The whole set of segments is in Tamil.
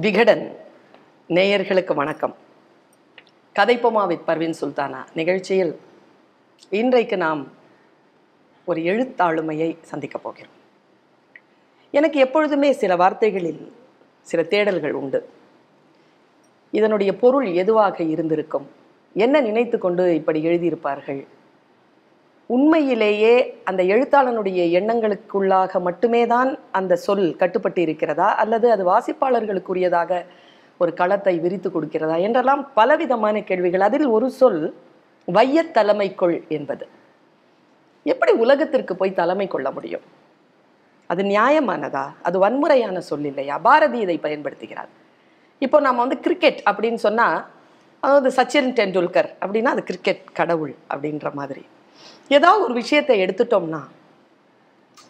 விகடன் நேயர்களுக்கு வணக்கம். கதைப்போமா வித் பர்வீன் சுல்தானா நிகழ்ச்சியில் இன்றைக்கு நாம் ஒரு எழுத்தாளுமையை சந்திக்கப் போகிறோம். எனக்கு எப்பொழுதுமே சில வார்த்தைகளில் சில தேடல்கள் உண்டு. இதனுடைய பொருள் எதுவாக இருந்திருக்கும்? என்ன நினைத்து கொண்டு இப்படி எழுதியிருப்பார்கள்? உண்மையிலேயே அந்த எழுத்தாளனுடைய எண்ணங்களுக்குள்ளாக மட்டுமே தான் அந்த சொல் கட்டுப்பட்டு இருக்கிறதா அல்லது அது வாசிப்பாளர்களுக்குரியதாக ஒரு களத்தை விரித்து கொடுக்கிறதா? என்றெல்லாம் பலவிதமான கேள்விகள். அதில் ஒரு சொல் வையத் தலைமைக்குள் என்பது. எப்படி உலகத்திற்கு போய் தலைமை கொள்ள முடியும்? அது நியாயமானதா? அது வன்முறையான சொல் இல்லையா? பாரதி இதை பயன்படுத்துகிறார். இப்போ நாம் வந்து கிரிக்கெட் அப்படின்னு சொன்னால் அதாவது சச்சின் டெண்டுல்கர் அப்படின்னா அது கிரிக்கெட் கடவுள் அப்படின்ற மாதிரி. ஏதாவது ஒரு விஷயத்தை எடுத்துட்டோம்னா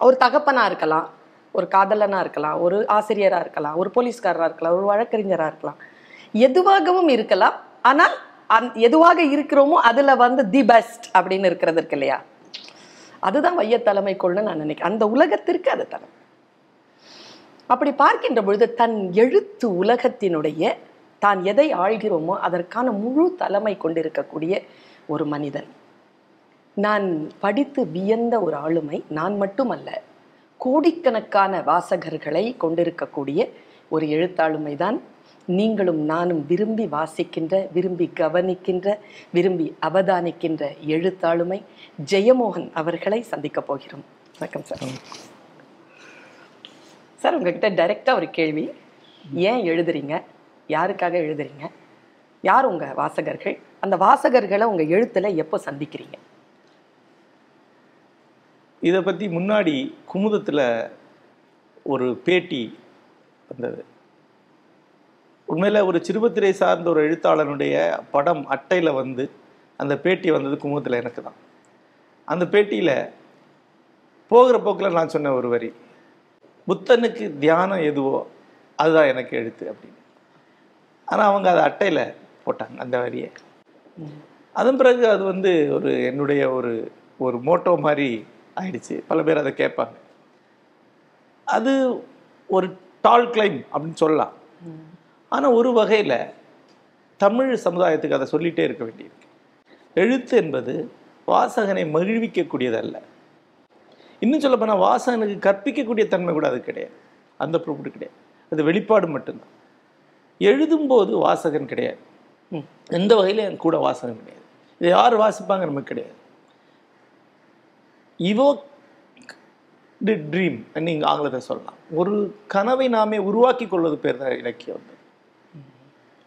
ஒரு தகப்பனா இருக்கலாம் ஒரு காதலனா இருக்கலாம் ஒரு ஆசிரியரா இருக்கலாம் ஒரு போலீஸ்காரரா இருக்கலாம் ஒரு வழக்கறிஞரா இருக்கலாம். எதுவாகவும் இருக்கலாம். ஆனால் அந் எதுவாக இருக்கிறோமோ அதுல வந்து தி பெஸ்ட் அப்படின்னு இருக்கிறது இருக்கு இல்லையா? அதுதான் வைய தலைமைக்குள்னு நான் நினைக்கிறேன். அந்த உலகத்திற்கு அது தலைமை. அப்படி பார்க்கின்ற பொழுது தன் எழுத்து உலகத்தினுடைய தான் எதை ஆழ்கிறோமோ அதற்கான முழு தலைமை கொண்டிருக்கக்கூடிய ஒரு மனிதன். நான் படித்து வியந்த ஒரு ஆளுமை நான் மட்டுமல்ல கோடிக்கணக்கான வாசகர்களை கொண்டிருக்கக்கூடிய ஒரு எழுத்தாளுமை தான் நீங்களும் நானும் விரும்பி வாசிக்கின்ற விரும்பி கவனிக்கின்ற விரும்பி அவதானிக்கின்ற எழுத்தாளுமை ஜெயமோகன் அவர்களை சந்திக்கப் போகிறோம். வணக்கம் சார். சார் உங்ககிட்ட டைரெக்டாக ஒரு கேள்வி. ஏன் எழுதுறீங்க? யாருக்காக எழுதுறீங்க? யார் உங்கள் வாசகர்கள்? அந்த வாசகர்களை உங்கள் எழுத்தில் எப்போ சந்திக்கிறீங்க? இதை பற்றி முன்னாடி குமுதத்தில் ஒரு பேட்டி வந்தது. உண்மையில் ஒரு சிறுபத்திரை சார்ந்த ஒரு எழுத்தாளனுடைய படம் அட்டையில் வந்து அந்த பேட்டி வந்தது குமுதத்தில் எனக்கு தான். அந்த பேட்டியில் போகிற போக்கில் நான் சொன்ன ஒரு வரி புத்தனுக்கு தியானம் எதுவோ அதுதான் எனக்கு எழுத்து அப்படின்னு. ஆனால் அவங்க அதை அட்டையில் போட்டாங்க அந்த வரியை. அதன் பிறகு அது வந்து ஒரு என்னுடைய ஒரு ஒரு மோட்டோ மாதிரி ஆயிடுச்சு. பல பேர் அதை கேட்பாங்க. அது ஒரு டால் கிளைம் அப்படின்னு சொல்லலாம். ஆனால் ஒரு வகையில் தமிழ் சமுதாயத்துக்கு அதை சொல்லிகிட்டே இருக்க வேண்டியிருக்கு. எழுத்து என்பது வாசகனை மகிழ்விக்கக்கூடியதல்ல. இன்னும் சொல்ல போனால் வாசகனுக்கு கற்பிக்கக்கூடிய தன்மை கூட அது கிடையாது. அந்த ப்ரூஃப் கிடையாது. அது வெளிப்பாடு மட்டும்தான். எழுதும்போது வாசகன் கிடையாது. எந்த வகையிலும் என் கூட வாசகன் கிடையாது. இதை யார் வாசிப்பாங்க? நமக்கு கிடையாது. இவோ ட்ரீம் நீங்கள் ஆங்கிலத்தை சொல்லலாம். ஒரு கனவை நாமே உருவாக்கி கொள்வது பேர் தான் இலக்கியம் வந்து.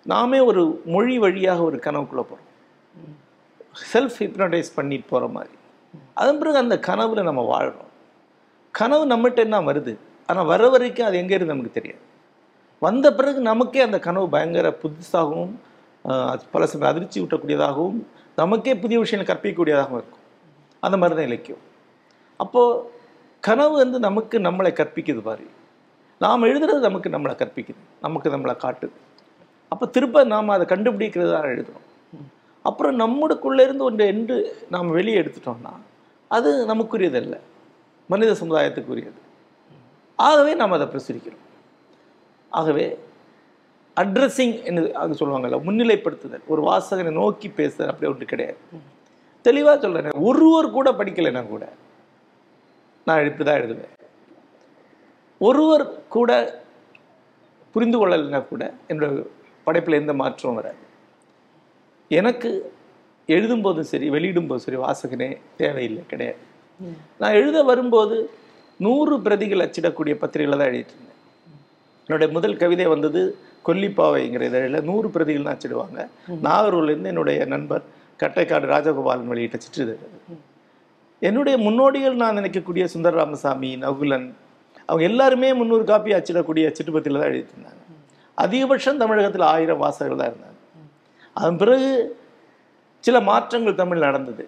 நாமே ஒரு மொழி வழியாக ஒரு கனவுக்குள்ளே போகிறோம் செல்ஃப் ஹிப்னடைஸ் பண்ணிட்டு போகிற மாதிரி. அதன் பிறகு அந்த கனவில் நம்ம வாழ்கிறோம் கனவு நம்மகிட்ட என்ன வருது? ஆனால் வர வரைக்கும் அது எங்கே இருந்து நமக்கு தெரியாது. வந்த பிறகு நமக்கே அந்த கனவு பயங்கர புதுசாகவும் அது பல சமயம் அதிர்ச்சி ஊட்டக்கூடியதாகவும் நமக்கே புதிய விஷயங்களை கற்பிக்கக்கூடியதாகவும் இருக்கும். அந்த மாதிரி தான் இலக்கியம். அப்போது கனவு வந்து நமக்கு நம்மளை கற்பிக்குது பாரு. நாம் எழுதுறது நமக்கு நம்மளை கற்பிக்குது நமக்கு நம்மளை காட்டுது. அப்போ திருப்ப நாம் அதை கண்டுபிடிக்கிறதா எழுதுகிறோம் அப்புறம் நம்முடைய இருந்து ஒன்று என்று நாம் வெளியே எடுத்துட்டோம்னா அது நமக்குரியதல்ல. மனித சமுதாயத்துக்குரியது. ஆகவே நாம் அதை பிரசுரிக்கிறோம். ஆகவே அட்ரஸிங் என்று அது சொல்லுவாங்கல்ல முன்னிலைப்படுத்துதல். ஒரு வாசகனை நோக்கி பேசுதல் அப்படி ஒன்று கிடையாது. தெளிவாக சொல்கிறேன் ஒருவர் கூட படிக்கலைன்னா கூட நான் இப்படி தான் எழுதுவேன். ஒருவர் கூட புரிந்து கொள்ளலைன்னா கூட என்னோட படைப்பில் எந்த மாற்றமும் வராது. எனக்கு எழுதும்போதும் சரி வெளியிடும்போதும் சரி வாசகனே தேவையில்லை கிடையாது. நான் எழுத வரும்போது நூறு பிரதிகள் அச்சிடக்கூடிய பத்திரிகையில் தான் எழுதிட்டு இருந்தேன். என்னுடைய முதல் கவிதை வந்தது கொல்லிப்பாவைங்கிற இதழில் நூறு பிரதிகள் தான் அச்சிடுவாங்க நாகர்கோவிலேருந்து என்னுடைய நண்பர் கட்டைக்காடு ராஜகோபாலன் வெளியிட்ட சிற்றிதழ். என்னுடைய முன்னோடிகள் நான் நினைக்கக்கூடிய சுந்தர ராமசாமி நகுலன் அவங்க எல்லாருமே முந்நூறு காப்பி அச்சிடக்கூடிய சிட்டுப்பத்தியில் தான் எழுதிட்டு அதிகபட்சம் தமிழகத்தில் ஆயிரம் வாசகர்கள் தான் இருந்தாங்க. அதன் பிறகு சில மாற்றங்கள் தமிழ் நடந்தது.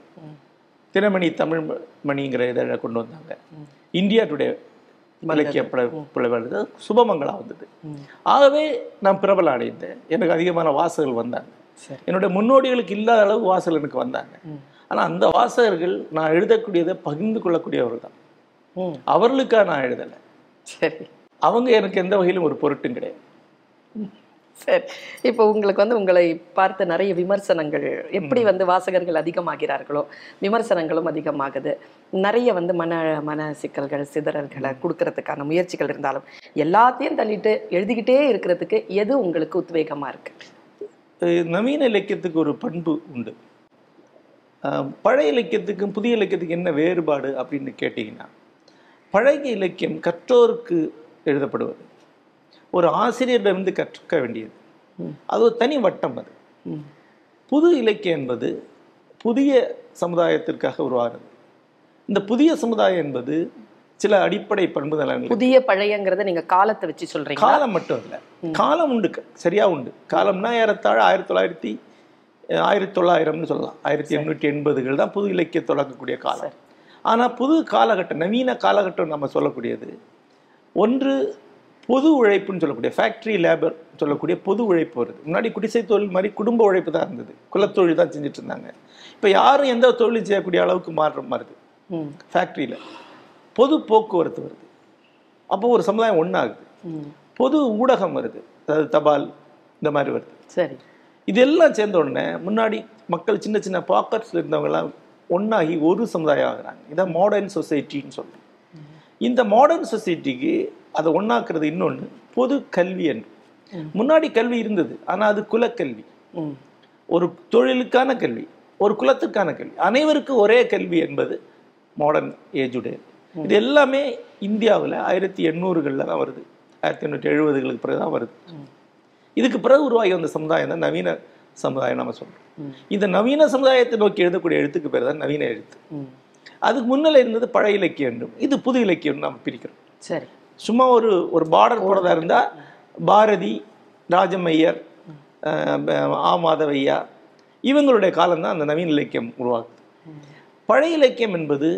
தினமணி தமிழ் மணிங்கிற இதழை கொண்டு வந்தாங்க. இந்தியா டுடே இலக்கிய பிளவு சுபமங்களா வந்தது. ஆகவே நான் பிரபலம் அடைந்தேன் எனக்கு அதிகமான வாசகர்கள் வந்தாங்க. என்னுடைய முன்னோடிகளுக்கு இல்லாத அளவு வாசகர்கள் எனக்கு வந்தாங்க. ஆனால் அந்த வாசகர்கள் நான் எழுதக்கூடியதை பகிர்ந்து கொள்ளக்கூடியவர்கள் தான் அவர்களுக்காக நான் எழுதலை. சரி. அவங்க எனக்கு எந்த வகையிலும் ஒரு பொருட்டும் கிடையாது. சரி. இப்போ உங்களுக்கு வந்து உங்களை பார்த்து நிறைய விமர்சனங்கள் எப்படி வந்து வாசகர்கள் அதிகமாகிறார்களோ விமர்சனங்களும் அதிகமாகுது. நிறைய வந்து மன மன சிக்கல்கள் சிதறல்களை கொடுக்கறதுக்கான முயற்சிகள் இருந்தாலும் எல்லாத்தையும் தள்ளிட்டு எழுதிக்கிட்டே இருக்கிறதுக்கு எது உங்களுக்கு உத்வேகமா இருக்கு? நவீன இலக்கியத்துக்கு ஒரு பண்பு உண்டு. பழைய இலக்கியத்துக்கும் புதிய இலக்கியத்துக்கு என்ன வேறுபாடு அப்படின்னு கேட்டிங்கன்னா பழைய இலக்கியம் கற்றோருக்கு எழுதப்படுவது. ஒரு ஆசிரியரிடமிருந்து கற்க வேண்டியது. அது ஒரு தனி வட்டம் அது. புது இலக்கியம் என்பது புதிய சமுதாயத்திற்காக உருவாகிறது. இந்த புதிய சமுதாயம் என்பது சில அடிப்படை பண்பு நலன்கள் புதிய பழையங்கிறத நீங்க காலத்தை வச்சு சொல்றீங்க காலம் மட்டும் இல்லை. காலம் உண்டு சரியா உண்டு. காலம்னா ஏறத்தாழ ஆயிரத்தி தொள்ளாயிரத்தி ஆயிரத்தி தொள்ளாயிரம்னு சொல்லலாம். ஆயிரத்தி எண்ணூற்றி எண்பதுகள் தான் புது இலக்கியம் தொடங்கக்கூடிய காலம். ஆனா புது காலகட்டம் நவீன காலகட்டம் நம்ம சொல்லக்கூடியது. ஒன்று பொது உழைப்புன்னு சொல்லக்கூடிய ஃபேக்டரி லேபர் சொல்லக்கூடிய பொது உழைப்பு வருது. முன்னாடி குடிசை தொழில் மாதிரி குடும்ப உழைப்பு தான் இருந்தது. குலத்தொழில் தான் செஞ்சுட்டு இருந்தாங்க. இப்போ யாரும் எந்த தொழிலும் செய்யக்கூடிய அளவுக்கு மாறுற மாதிரி ம், ஃபேக்ட்ரியில் பொது போக்குவரத்து வருது. அப்போ ஒரு சமுதாயம் ஒன்றாகுது. பொது ஊடகம் வருது. அதாவது தபால் இந்த மாதிரி வருது. சரி. இதெல்லாம் சேர்ந்த உடனே முன்னாடி மக்கள் சின்ன சின்ன பாக்கெட்ஸில் இருந்தவங்கலாம் ஒன்றாகி ஒரு சமுதாயம் ஆகுறாங்க. இதான் மாடர்ன் சொசைட்டின்னு சொல்றோம். இந்த மாடர்ன் சொசைட்டிக்கு அதை ஒன்றாக்குறது இன்னொன்று பொது கல்வி என்று. முன்னாடி கல்வி இருந்தது ஆனால் அது குலக்கல்வி. ஒரு தொழிலுக்கான கல்வி ஒரு குலத்துக்கான கல்வி. அனைவருக்கும் ஒரே கல்வி என்பது மாடர்ன் ஏஜுடைய இது எல்லாமே இந்தியாவில் ஆயிரத்தி எண்ணூறுகளில் தான் வருது. ஆயிரத்தி எண்ணூற்றி எழுபதுகளுக்கு பிறகு தான் வருது இதுக்கு பிறகு உருவாகி வந்த சமுதாயம் தான் நவீன சமுதாயம் நம்ம சொல்றோம். ம். இந்த நவீன சமுதாயத்தை நோக்கி எழுதக்கூடிய எழுத்துக்கு பேர் தான் நவீன எழுத்து. அதுக்கு முன்னில் இருந்தது பழைய இலக்கியம் என்றும் இது புது இலக்கியம் நம்ம பிரிக்கிறோம். சரி. சும்மா ஒரு ஒரு பார்டர் போடுறதா இருந்தா பாரதி ராஜமையர் ஆ மாதவையா இவங்களுடைய காலம்தான் அந்த நவீன இலக்கியம் உருவாகுது பழைய இலக்கியம் என்பது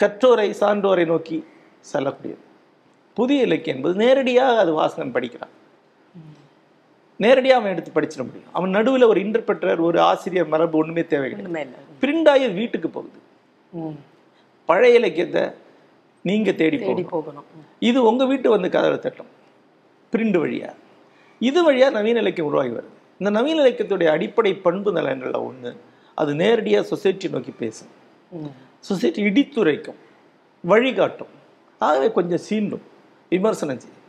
கற்றோரை சான்றோரை நோக்கி செல்லக்கூடியது. புதிய இலக்கியம் என்பது நேரடியாக அது வாசகன் படிக்கிறான். நேரடியாக அவன் எடுத்து படிச்சிட முடியும். அவன் நடுவில் ஒரு இன்டர்பிரட்டர் ஒரு ஆசிரியர் மரபு ஒண்ணுமே தேவை கிடையாது பிரிண்ட் ஆகி வீட்டுக்கு போகுது. பழைய இலக்கியத்தை நீங்க தேடி தேடி போகணும். இது உங்க வீட்டு வந்து கதவை தட்டும். பிரிண்ட் வழியா. இது வழியா நவீன இலக்கியம் உருவாகி வருது. இந்த நவீன இலக்கியத்துடைய அடிப்படை பண்பு நலன்கள்ல ஒண்ணு அது நேரடியா சொசைட்டி நோக்கி பேசும். சொசைட்டி இடித்துரைக்கும் வழிகாட்டும். ஆகவே கொஞ்சம் சீண்டும் விமர்சனம் செய்யும்.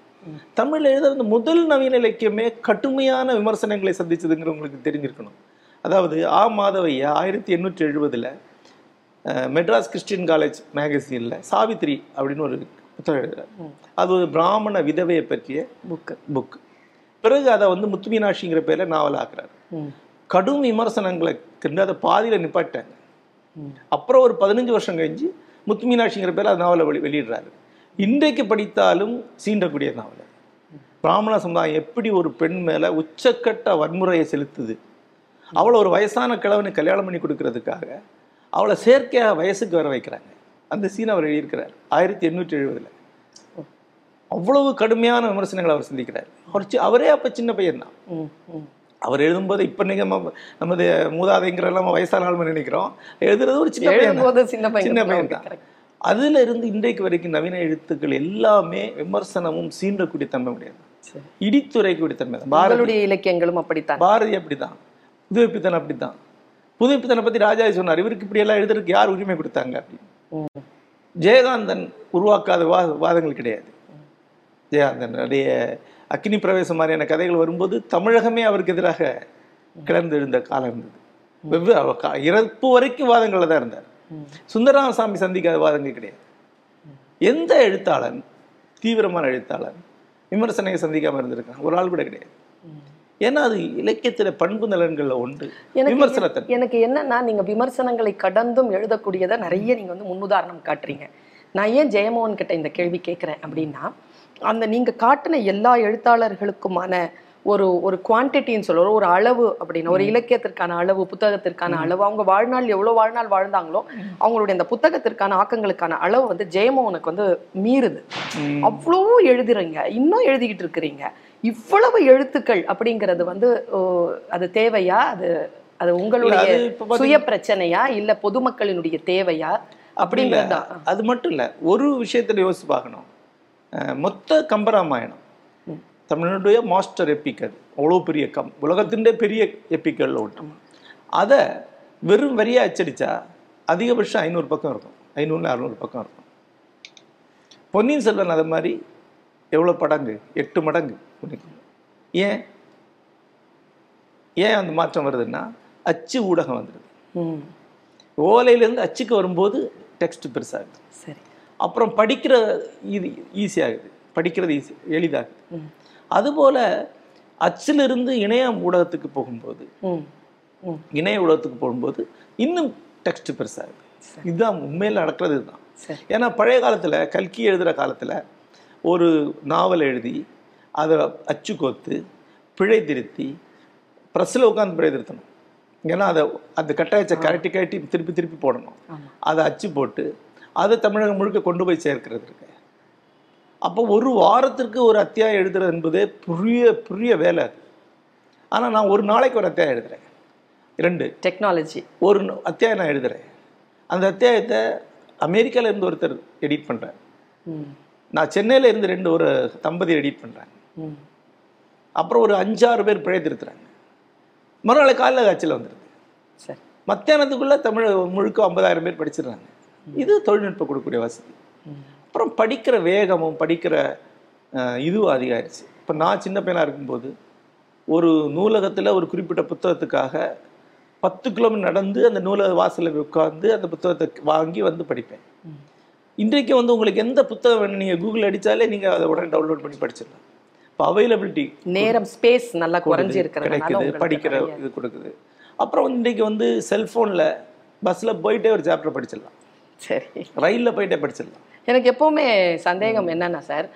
தமிழ்ல எழுத முதல் நவீன இலக்கியமே கடுமையான விமர்சனங்களை சந்திச்சதுங்கிற உங்களுக்கு தெரிஞ்சிருக்கணும். அதாவது ஆ. மாதவையா ஆயிரத்தி எண்ணூற்றி எழுபதுல மெட்ராஸ் கிறிஸ்டியன் காலேஜ் மேகசின்ல சாவித்ரி அப்படின்னு ஒரு புத்தகம் எழுதுறாரு. அது ஒரு பிராமண விதவையை பற்றிய புக்கு புக் பிறகு அதை வந்து முத்துமீனாட்சிங்கிற பேர்ல நாவல் ஆக்குறாரு. ம். கடும் விமர்சனங்களை கண்டு அதை பாதியில நிப்பாட்டாங்க. அப்புறம் ஒரு பதினஞ்சு வருஷம் கழிஞ்சு முத்துமீனாட்சிங்கிற பேர்ல அந்த நாவலை வெளி வெளியிடுறாரு. இன்றைக்கு படித்தாலும் சீண்டக்கூடிய நாவல். பிராமண சமுதாயம் எப்படி ஒரு பெண் மேல உச்சக்கட்ட வன்முறையை செலுத்துது? அவளை ஒரு வயசான கிழவனை கல்யாணம் பண்ணி கொடுக்கறதுக்காக அவளை செயற்கையாக வயசுக்கு வர வைக்கிறாங்க. அந்த சீன் அவர் எழுதியிருக்கிறார் ஆயிரத்தி எண்ணூற்றி எழுபதுல. அவ்வளவு கடுமையான விமர்சனங்களை அவர் சந்திக்கிறார். அவர் அவரே அப்ப சின்ன பையன் தான். அவர் எழுதும்போது இப்ப நீங்க நம்ம நமது மூதாதைங்கிற நம்ம வயசான ஆள்னு நினைக்கிறோம். எழுதுறது ஒரு சின்ன பையன் சின்ன பையன் தான். அதுல இருந்து இன்றைக்கு வரைக்கும் நவீன எழுத்துக்கள் எல்லாமே விமர்சனமும் சீண்டக்கூடிய தன்மை உடையது. இடித்துரைக்கூடிய தன்மை தான். பாரதி உங்களுடைய இலக்கியங்களும் அப்படித்தான். பாரதி அப்படிதான் புதுவைப்பித்தன் அப்படித்தான். புதுவைப்பித்தனை பத்தி ராஜாஜி சொன்னார் இவருக்கு இப்படி எல்லாம் எழுதுறதுக்கு யார் உரிமை கொடுத்தாங்க? அப்படின்னு. ஜெயகாந்தன் உருவாக்காத வா வாதங்கள் கிடையாது. ஜெயகாந்தன் நிறைய அக்னி பிரவேசம் மாதிரியான கதைகள் வரும்போது தமிழகமே அவருக்கு எதிராக கிளர்ந்து எழுந்த காலம் இருந்தது. வெவ்வேறு இறப்பு வரைக்கும் வாதங்களில் தான் இருந்தார். சுந்தரராமசாமி சந்திக்காத வாதங்கள் கிடையாது. எந்த எழுத்தாளன் தீவிரமான எழுத்தாளன் விமர்சனையை சந்திக்காம இருந்திருக்கான்? ஒரு ஆள் கூட கிடையாது. ஏன்னா அது இலக்கியத்துல பண்பு நலன்கள்ல ஒன்று எனக்கு விமர்சனத்தன். எனக்கு என்னன்னா நீங்க விமர்சனங்களை கடந்தும் எழுதக்கூடியதை நிறைய நீங்க வந்து முன்னுதாரணம் காட்டுறீங்க. நான் ஏன் ஜெயமோகன் கிட்ட இந்த கேள்வி கேட்குறேன் அப்படின்னா அந்த நீங்க காட்டின எல்லா எழுத்தாளர்களுக்குமான ஒரு ஒரு குவான்டிட்டின்னு சொல்லுவோம் ஒரு அளவு அப்படின்னு ஒரு இலக்கியத்திற்கான அளவு புத்தகத்திற்கான அளவு அவங்க வாழ்நாள் எவ்வளவு வாழ்நாள் வாழ்ந்தாங்களோ அவங்களுடைய அந்த புத்தகத்திற்கான ஆக்கங்களுக்கான அளவு வந்து ஜெயமோகனுக்கு வந்து மீறுது. அவ்வளோ எழுதுறீங்க இன்னும் எழுதிக்கிட்டு இருக்கிறீங்க. இவ்வளவு எழுத்துக்கள் அப்படிங்கிறது வந்து அது தேவையா? அது அது உங்களுடைய சுய பிரச்சனையா இல்ல பொதுமக்களினுடைய தேவையா? அப்படிங்கிறது. அது மட்டும் இல்ல ஒரு விஷயத்துல யோசிச்சு பார்க்கணும். மொத்த கம்பராமாயணம். தமிழனுடைய மாஸ்டர் எப்பிக் அது அவ்வளோ பெரிய கம். உலகத்தின் பெரிய எப்பிக்கல் ஒன்று அதை வெறும் வரியாக அச்சடிச்சா அதிகபட்சம் ஐநூறு பக்கம் இருக்கும். ஐநூறு அறநூறு பக்கம் இருக்கும். பொன்னியின் செல்வன் அது மாதிரி எவ்வளோ படங்கு? எட்டு மடங்கு. ஏன்? ஏன் அந்த மாற்றம் வருதுன்னா அச்சு ஊடகம் வந்துடுது ம். ஓலையிலேருந்து அச்சுக்கு வரும்போது டெக்ஸ்ட் பெருசாகுது. சரி. அப்புறம் படிக்கிற இது ஈஸியாகுது. படிக்கிறது ஈஸி எளிதாகுது. அதுபோல் அச்சிலிருந்து இணைய ஊடகத்துக்கு போகும்போது இணைய ஊடகத்துக்கு போகும்போது இன்னும் டெக்ஸ்ட் பெருசாகுது சரி. இதுதான் உண்மையில் நடக்கிறது இதுதான். சரி. ஏன்னா பழைய காலத்தில் கல்கி எழுதுகிற காலத்தில் ஒரு நாவல் எழுதி அதை அச்சு கோத்து பிழை திருத்தி ப்ரெஸ்ஸில் உட்காந்து பிழை திருத்தணும். ஏன்னா அதை அந்த கட்டாயத்தை கரட்டி கரட்டி திருப்பி திருப்பி போடணும். அதை அச்சு போட்டு அதை தமிழகம் முழுக்க கொண்டு போய் சேர்க்கிறது இருக்கு. அப்போ ஒரு வாரத்திற்கு ஒரு அத்தியாயம் எழுதுறது என்பதே புரிய புரிய வேலை. அது ஆனால் நான் ஒரு நாளைக்கு ஒரு அத்தியாயம் எழுதுறேன். ரெண்டு டெக்னாலஜி ஒரு அத்தியாயம் நான் எழுதுறேன். அந்த அத்தியாயத்தை அமெரிக்கால இருந்து ஒருத்தர் எடிட் பண்ணுறேன் நான் சென்னையில இருந்து ரெண்டு ஒரு தம்பதி எடிட் பண்ணுறாங்க ம். அப்புறம் ஒரு அஞ்சாறு பேர் பிழை திருத்துறாங்க. மறுநாள் காலையில் காட்சியில் வந்துடுது சரி. மத்தியானத்துக்குள்ளே தமிழ் முழுக்க ஐம்பதாயிரம் பேர் படிச்சிடுறாங்க. இது தொழில்நுட்பம் கொடுக்கக்கூடிய வசதி. அப்புறம் படிக்கிற வேகமும் படிக்கிற இதுவும் அதிகரிச்சு. இப்போ நான் சின்ன பையனாக இருக்கும்போது ஒரு நூலகத்தில் ஒரு குறிப்பிட்ட புத்தகத்துக்காக பத்து கிலோமீட்டர் நடந்து அந்த நூலக வாசலில் உட்கார்ந்து அந்த புத்தகத்தை வாங்கி வந்து படிப்பேன். இன்றைக்கு வந்து உங்களுக்கு எந்த புத்தகம் வேணும்? நீங்கள் கூகுள் அடித்தாலே நீங்கள் அதை உடனே டவுன்லோட் பண்ணி படிச்சிடலாம். இப்போ அவைலபிலிட்டி நேரம் ஸ்பேஸ் நல்லா குறைஞ்சி கிடைக்குது படிக்கிற இது கொடுக்குது. அப்புறம் வந்து இன்றைக்கு வந்து செல்ஃபோனில் பஸ்ஸில் போயிட்டே ஒரு சாப்டர் படிச்சிடலாம். சரி. ரயிலில் போயிட்டே படிச்சிடலாம். எனக்கு எப்பவுமே சந்தேகம் என்னன்னா சார்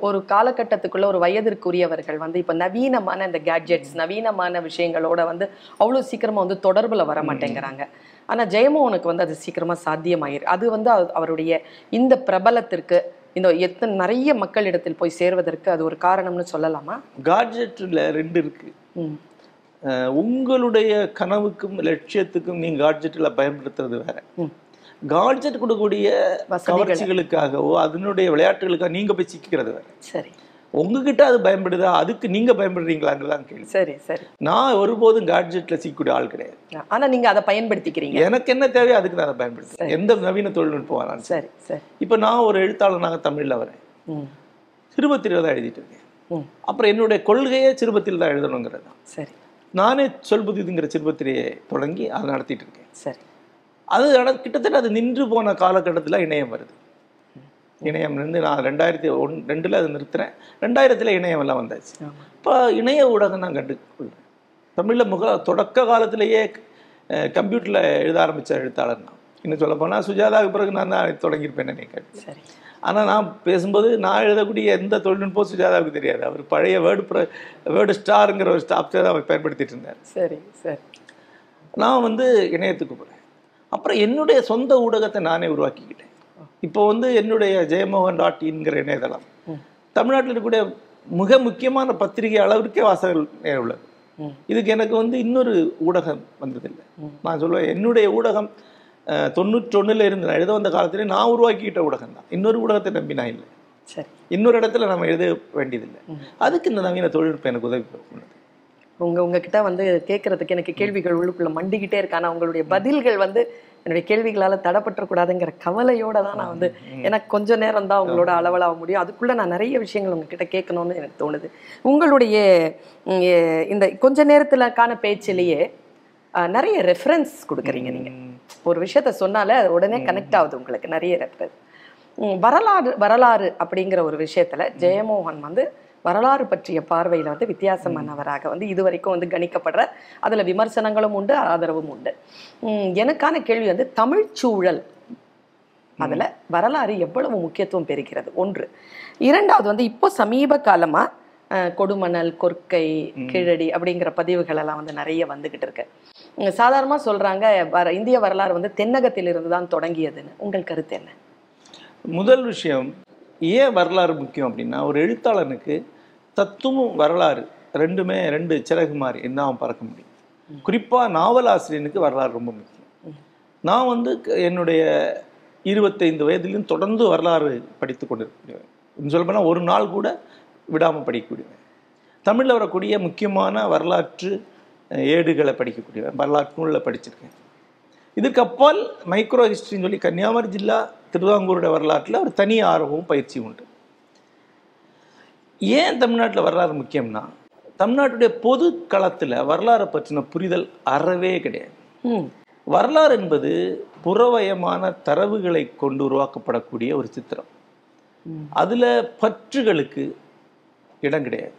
ஒரு காலகட்டத்துக்குள்ள ஒரு வயதிற்குரியவர்கள் வந்து இப்ப நவீனமான இந்த கேட்ஜெட்ஸ் நவீனமான விஷயங்களோட வந்து அவ்வளவு சீக்கிரமா வந்து தொடர்புல வர மாட்டேங்கிறாங்க. ஆனா ஜெயமோகனுக்கு வந்து அது சீக்கிரமா சாத்தியமாயிரு. அது வந்து அவ- அவருடைய இந்த பிரபலத்திற்கு இந்த எத்தனை நிறைய மக்களிடத்தில் போய் சேர்வதற்கு அது ஒரு காரணம்னு சொல்லலாமா? காட்ஜெட்டில் ரெண்டு இருக்குது ம். உங்களுடைய கனவுக்கும் லட்சியத்துக்கும் நீங்கள் காட்ஜெட்டில் பயன்படுத்துறது வேற. காட்ஜெட் கொடுக்கக்கூடிய. கவர்ச்சிகளுக்காகவோ அதனுடைய விளையாட்டுகளுக்காக நீங்கள் போய் சிக்கிறது வேற. சரி. உங்ககிட்ட அது பயன்படுதா? அதுக்கு நீங்கள் பயன்படுறீங்களாங்கிறதான் கேள்வி. சரி சரி. நான் ஒருபோதும் காட்ஜெட்டில் சிக்கக்கூடிய ஆள் கிடையாது. ஆனா நீங்க அதை பயன்படுத்திக்கிறீங்க. எனக்கு என்ன தேவையோ அதுக்கு நான் அதை பயன்படுத்துறேன் எந்த நவீன தொழில்நுட்பம் வரான்னு சரி. சரி இப்போ நான் ஒரு எழுத்தாளனாக தமிழில் வரேன். ம். சிறுபத்திரியில் தான் எழுதிட்டு இருக்கேன். அப்புறம் என்னுடைய கொள்கையே சிறுபத்தில் தான் எழுதணுங்கிறது சரி. நானே சொல்புதிதுங்கிற சிறுபத்திரியை தொடங்கி அதை நடத்திட்டு இருக்கேன். சரி. அது கிட்டத்தட்ட அது நின்று போன காலகட்டத்தில் இணையம் வருது. இணையம் நின்று நான் ரெண்டாயிரத்தி ஒன் ரெண்டில் அதை நிறுத்துறேன். ரெண்டாயிரத்தில் இணையம் எல்லாம் வந்தாச்சு. இப்போ இணைய ஊடகம் நான் கண்டுக்கொள்றேன் தமிழில் முக தொடக்க காலத்திலேயே கம்ப்யூட்டரில் எழுத ஆரம்பித்த எழுத்தாளர் நான். இன்னும் சொல்ல போனால் சுஜாதாவுக்கு பிறகு நான் தான் தொடங்கியிருப்பேன் நினைக்கிறேன் சரி. ஆனால் நான் பேசும்போது நான் எழுதக்கூடிய எந்த தொழில்நுட்பம் சுஜாதாவுக்கு தெரியாது. அவர் பழைய வேர்டு ப்ர வேர்டு ஸ்டாருங்கிற ஒரு ஸ்டாப்ஸை தான் அவர் பயன்படுத்திட்டு இருந்தார். சரி சரி. நான் வந்து இணையத்துக்கு போகிறேன் அப்புறம் என்னுடைய சொந்த ஊடகத்தை நானே உருவாக்கிக்கிட்டேன் இப்போ வந்து என்னுடைய ஜெயமோகன் டாட் இன்கிற இணையதளம். தமிழ்நாட்டில் இருக்கக்கூடிய மிக முக்கியமான பத்திரிகை அளவிற்கே வாசகர்கள் உள்ளது இதுக்கு எனக்கு வந்து இன்னொரு ஊடகம் வந்ததில்லை. நான் சொல்லுவேன் என்னுடைய ஊடகம் தொண்ணூற்றொன்னுல இருந்து நான் எழுத வந்த காலத்திலே நான் உருவாக்கிக்கிட்ட ஊடகம் தான் இன்னொரு ஊடகத்தை நம்பி நான் இல்லை சரி இன்னொரு இடத்துல நம்ம எழுத வேண்டியதில்லை. அதுக்கு இந்த நவீன தொழில்நுட்பம் எனக்கு உதவி பண்ணுது உங்க உங்ககிட்ட வந்து கேட்கறதுக்கு எனக்கு கேள்விகள் உள்ளுக்குள்ள மண்டிக்கிட்டே இருக்கு. உங்களுடைய பதில்கள் வந்து என்னுடைய கேள்விகளால தடப்பற்றக்கூடாதுங்கிற கவலையோட தான் நான் வந்து எனக்கு கொஞ்ச நேரம் தான் உங்களோட அளவலாக முடியும். அதுக்குள்ள நான் நிறைய விஷயங்கள் உங்ககிட்ட கேட்கணும்னு எனக்கு தோணுது. உங்களுடைய இந்த கொஞ்ச நேரத்துலக்கான பேச்சிலேயே நிறைய ரெஃபரன்ஸ் கொடுக்குறீங்க நீங்க. ஒரு விஷயத்த சொன்னாலே அது உடனே கனெக்ட் ஆகுது உங்களுக்கு நிறைய ரெஃபரன்ஸ் வரலாறு வரலாறு அப்படிங்கிற ஒரு விஷயத்துல ஜெயமோகன் வந்து வரலாறு பற்றிய பார்வையில வந்து வித்தியாசமானவராக வந்து இதுவரைக்கும் வந்து கணிக்கப்படுற அதுல விமர்சனங்களும் உண்டு ஆதரவும் உண்டு. எனக்கான கேள்வி வந்து தமிழ்ச்சூழல் அதுல வரலாறு எவ்வளவு முக்கியத்துவம் பெறுகிறது? ஒன்று. இரண்டாவது வந்து இப்போ சமீப காலமா அஹ், கொடுமணல் கொற்கை கீழடி அப்படிங்கிற பதிவுகள் எல்லாம் வந்து நிறைய வந்துகிட்டு இருக்கு. உம், சாதாரணமா சொல்றாங்க வர இந்திய வரலாறு வந்து தென்னகத்திலிருந்து தான் தொடங்கியதுன்னு. உங்கள் கருத்து என்ன? முதல் விஷயம் ஏன் வரலாறு முக்கியம் அப்படின்னா ஒரு எழுத்தாளனுக்கு தத்துவம் வரலாறு ரெண்டுமே ரெண்டு சிறகு மாதிரி என்ன அவன் பறக்க முடியும். குறிப்பாக நாவல் ஆசிரியனுக்கு வரலாறு ரொம்ப முக்கியம். நான் வந்து என்னுடைய இருபத்தைந்து வயதிலும் தொடர்ந்து வரலாறு படித்து கொண்டிருக்கிறேன். சொல்ல போனால் ஒரு நாள் கூட விடாமல் படிக்கக்கூடியவன். தமிழில் வரக்கூடிய முக்கியமான வரலாற்று ஏடுகளை படிக்கக்கூடியவன். வரலாற்று நூலில் படிச்சிருக்கேன். இதுக்கு அப்பால் மைக்ரோ ஹிஸ்டரின்னு சொல்லி கன்னியாகுமரி ஜில்லா திருவாங்கூருடைய வரலாற்றில் ஒரு தனி ஆர்வமும் பயிற்சியும் உண்டு. ஏன் தமிழ்நாட்டில் வரலாறு முக்கியம்னா தமிழ்நாட்டுடைய பொது களத்தில் வரலாறை பற்றின புரிதல் அறவே கிடையாது. வரலாறு என்பது புறவயமான தரவுகளை கொண்டு உருவாக்கப்படக்கூடிய ஒரு சித்திரம். அதுல பற்றுகளுக்கு இடம் கிடையாது.